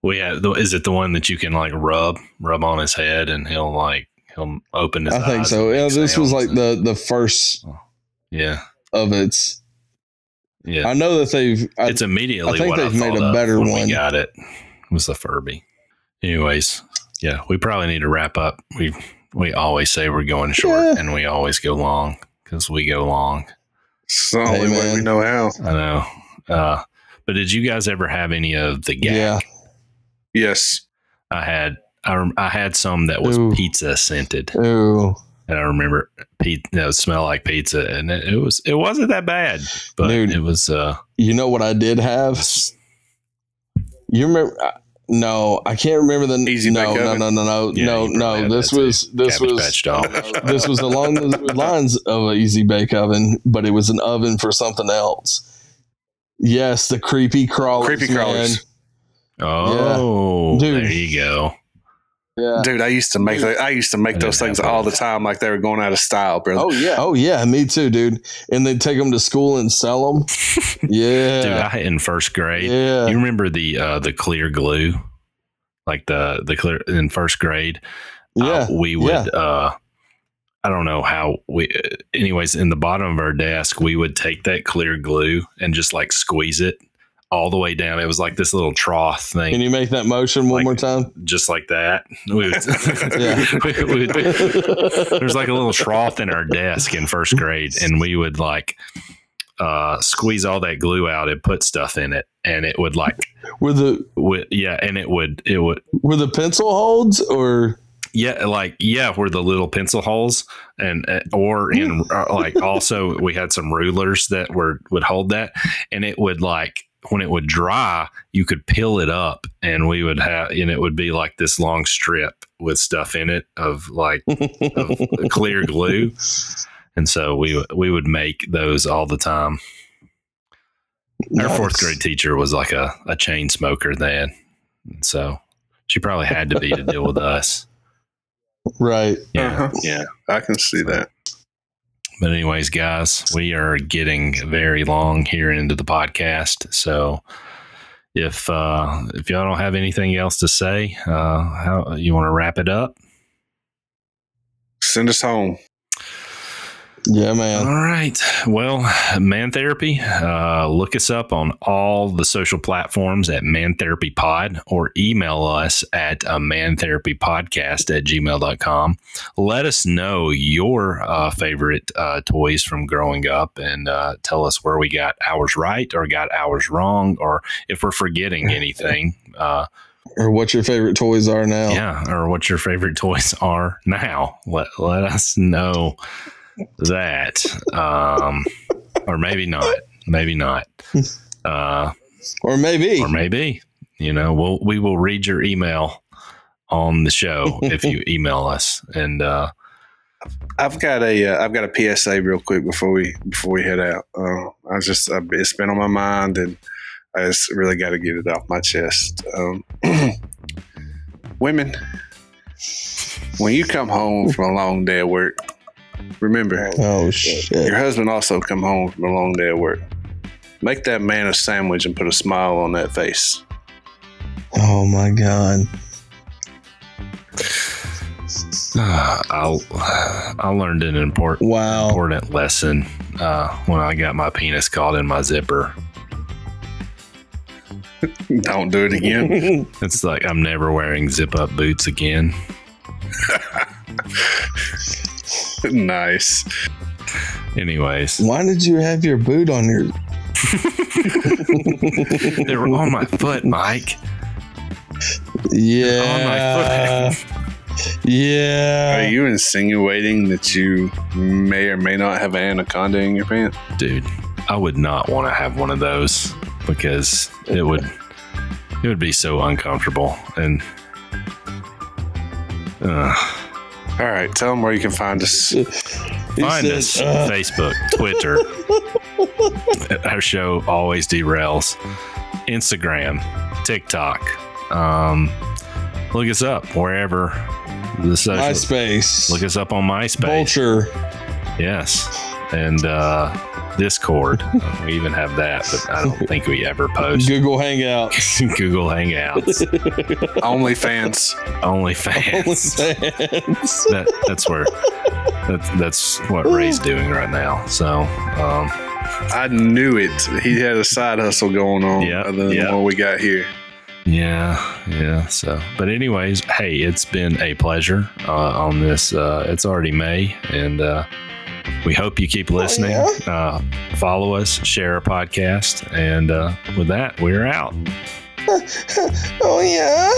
We have. the- Is it the one that you can like rub, rub on his head, and he'll like he'll open his. i think so yeah this was like and- the the first yeah, of its yeah. i know that they've I, it's immediately I think what they've I made a better one. We got it. Was the Furby. Anyways, yeah, we probably need to wrap up. We we always say we're going short, Yeah. and we always go long because we go long. It's the Hey, only way we know how. I know. Uh, but did you guys ever have any of the gag? yeah Yes. I had. I, rem- I had some that was Ooh. pizza scented. Ooh. and I remember Pete that would smell like pizza, and it, it was it wasn't that bad, but Dude. it was uh you know what i did have you remember no i can't remember the Easy no Bake no no no no Yeah, no no this was this was this was along the lines of an easy bake oven, but it was an oven for something else. Yes, the creepy crawlers. Creepy man. crawlers. oh, Dude. there you go. Yeah. Dude, I used to make I used to make those things all the time, like they were going out of style, brother. Oh yeah. Oh yeah. Me too, dude. And they'd take them to school and sell them. Yeah. Dude, I in first grade. yeah. You remember the uh the clear glue, like the the clear in first grade. yeah. uh, we would. uh I don't know how we. Uh, anyways, in the bottom of our desk, we would take that clear glue and just like squeeze it all the way down. It was like this little trough thing. Can you make that motion one Like- more time? just like that. We would, Yeah. we would- there's like a little trough in our desk in first grade, and we would like uh, squeeze all that glue out and put stuff in it, and it would like, Were the yeah, and it would, it would, were the pencil holds or yeah, like yeah, were the little pencil holes, and uh, or in uh, like also we had some rulers that were would hold that, and it would like when it would dry, you could peel it up, and we would have, and it would be like this long strip with stuff in it of like of clear glue, and so we would- we would make those all the time. Our fourth grade teacher was like a, a chain smoker then, and so she probably had to be to deal with us. Right. Yeah. Uh-huh. Yeah. I can see that. But anyways, guys, we are getting very long here into the podcast. So if uh if y'all don't have anything else to say, uh how you want to wrap it up? Send us home. Yeah, man. All right. Well, Man Therapy, uh, look us up on all the social platforms at Man Therapy Pod or email us at uh, Man Therapy Podcast at gmail.com. Let us know your uh, favorite uh, toys from growing up and uh, tell us where we got ours right or got ours wrong or if we're forgetting anything. Uh, Or what your favorite toys are now. yeah, or what your favorite toys are now. Let let us know that, um, or maybe not, maybe not, uh, Or maybe. or maybe you know we'll we will read your email on the show if you email us, and uh, I've got a uh, I've got a PSA real quick before we before we head out. Uh, I just I've, it's been on my mind and I just really got to get it off my chest. Um, women, when you come home from a long day at work, remember Oh, shit. your husband also come home from a long day at work. Make that man a sandwich and put a smile on that face. Oh, my God. I'll I learned an important Wow. important lesson uh, when I got my penis caught in my zipper. Don't do it again. It's like I'm never wearing zip up boots again. nice. Anyways, Why did you have your boot on your. they were on my foot, Mike. Yeah. On my foot. Yeah. Are you insinuating that you may or may not have an anaconda in your pants? dude i would not want to have one of those because it would it would be so uncomfortable and uh, All right, tell them where you can find us. Find said, us uh, facebook twitter our show always derails instagram tiktok um, look us up wherever the social MySpace. look us up on myspace Vulture. yes and uh discord we even have that but i don't think we ever post Google Hangouts. Google Hangouts, OnlyFans. OnlyFans. OnlyFans. that, that's where that's that's what Ray's doing right now. So um, I knew it. He had a side hustle going on Yeah, other than yeah. what we got here. yeah, yeah. So, but anyways, hey, it's been a pleasure uh, on this. Uh, it's already May, and uh, we hope you keep listening. Uh, follow us, share our podcast, and uh, with that, we're out. Oh, yeah.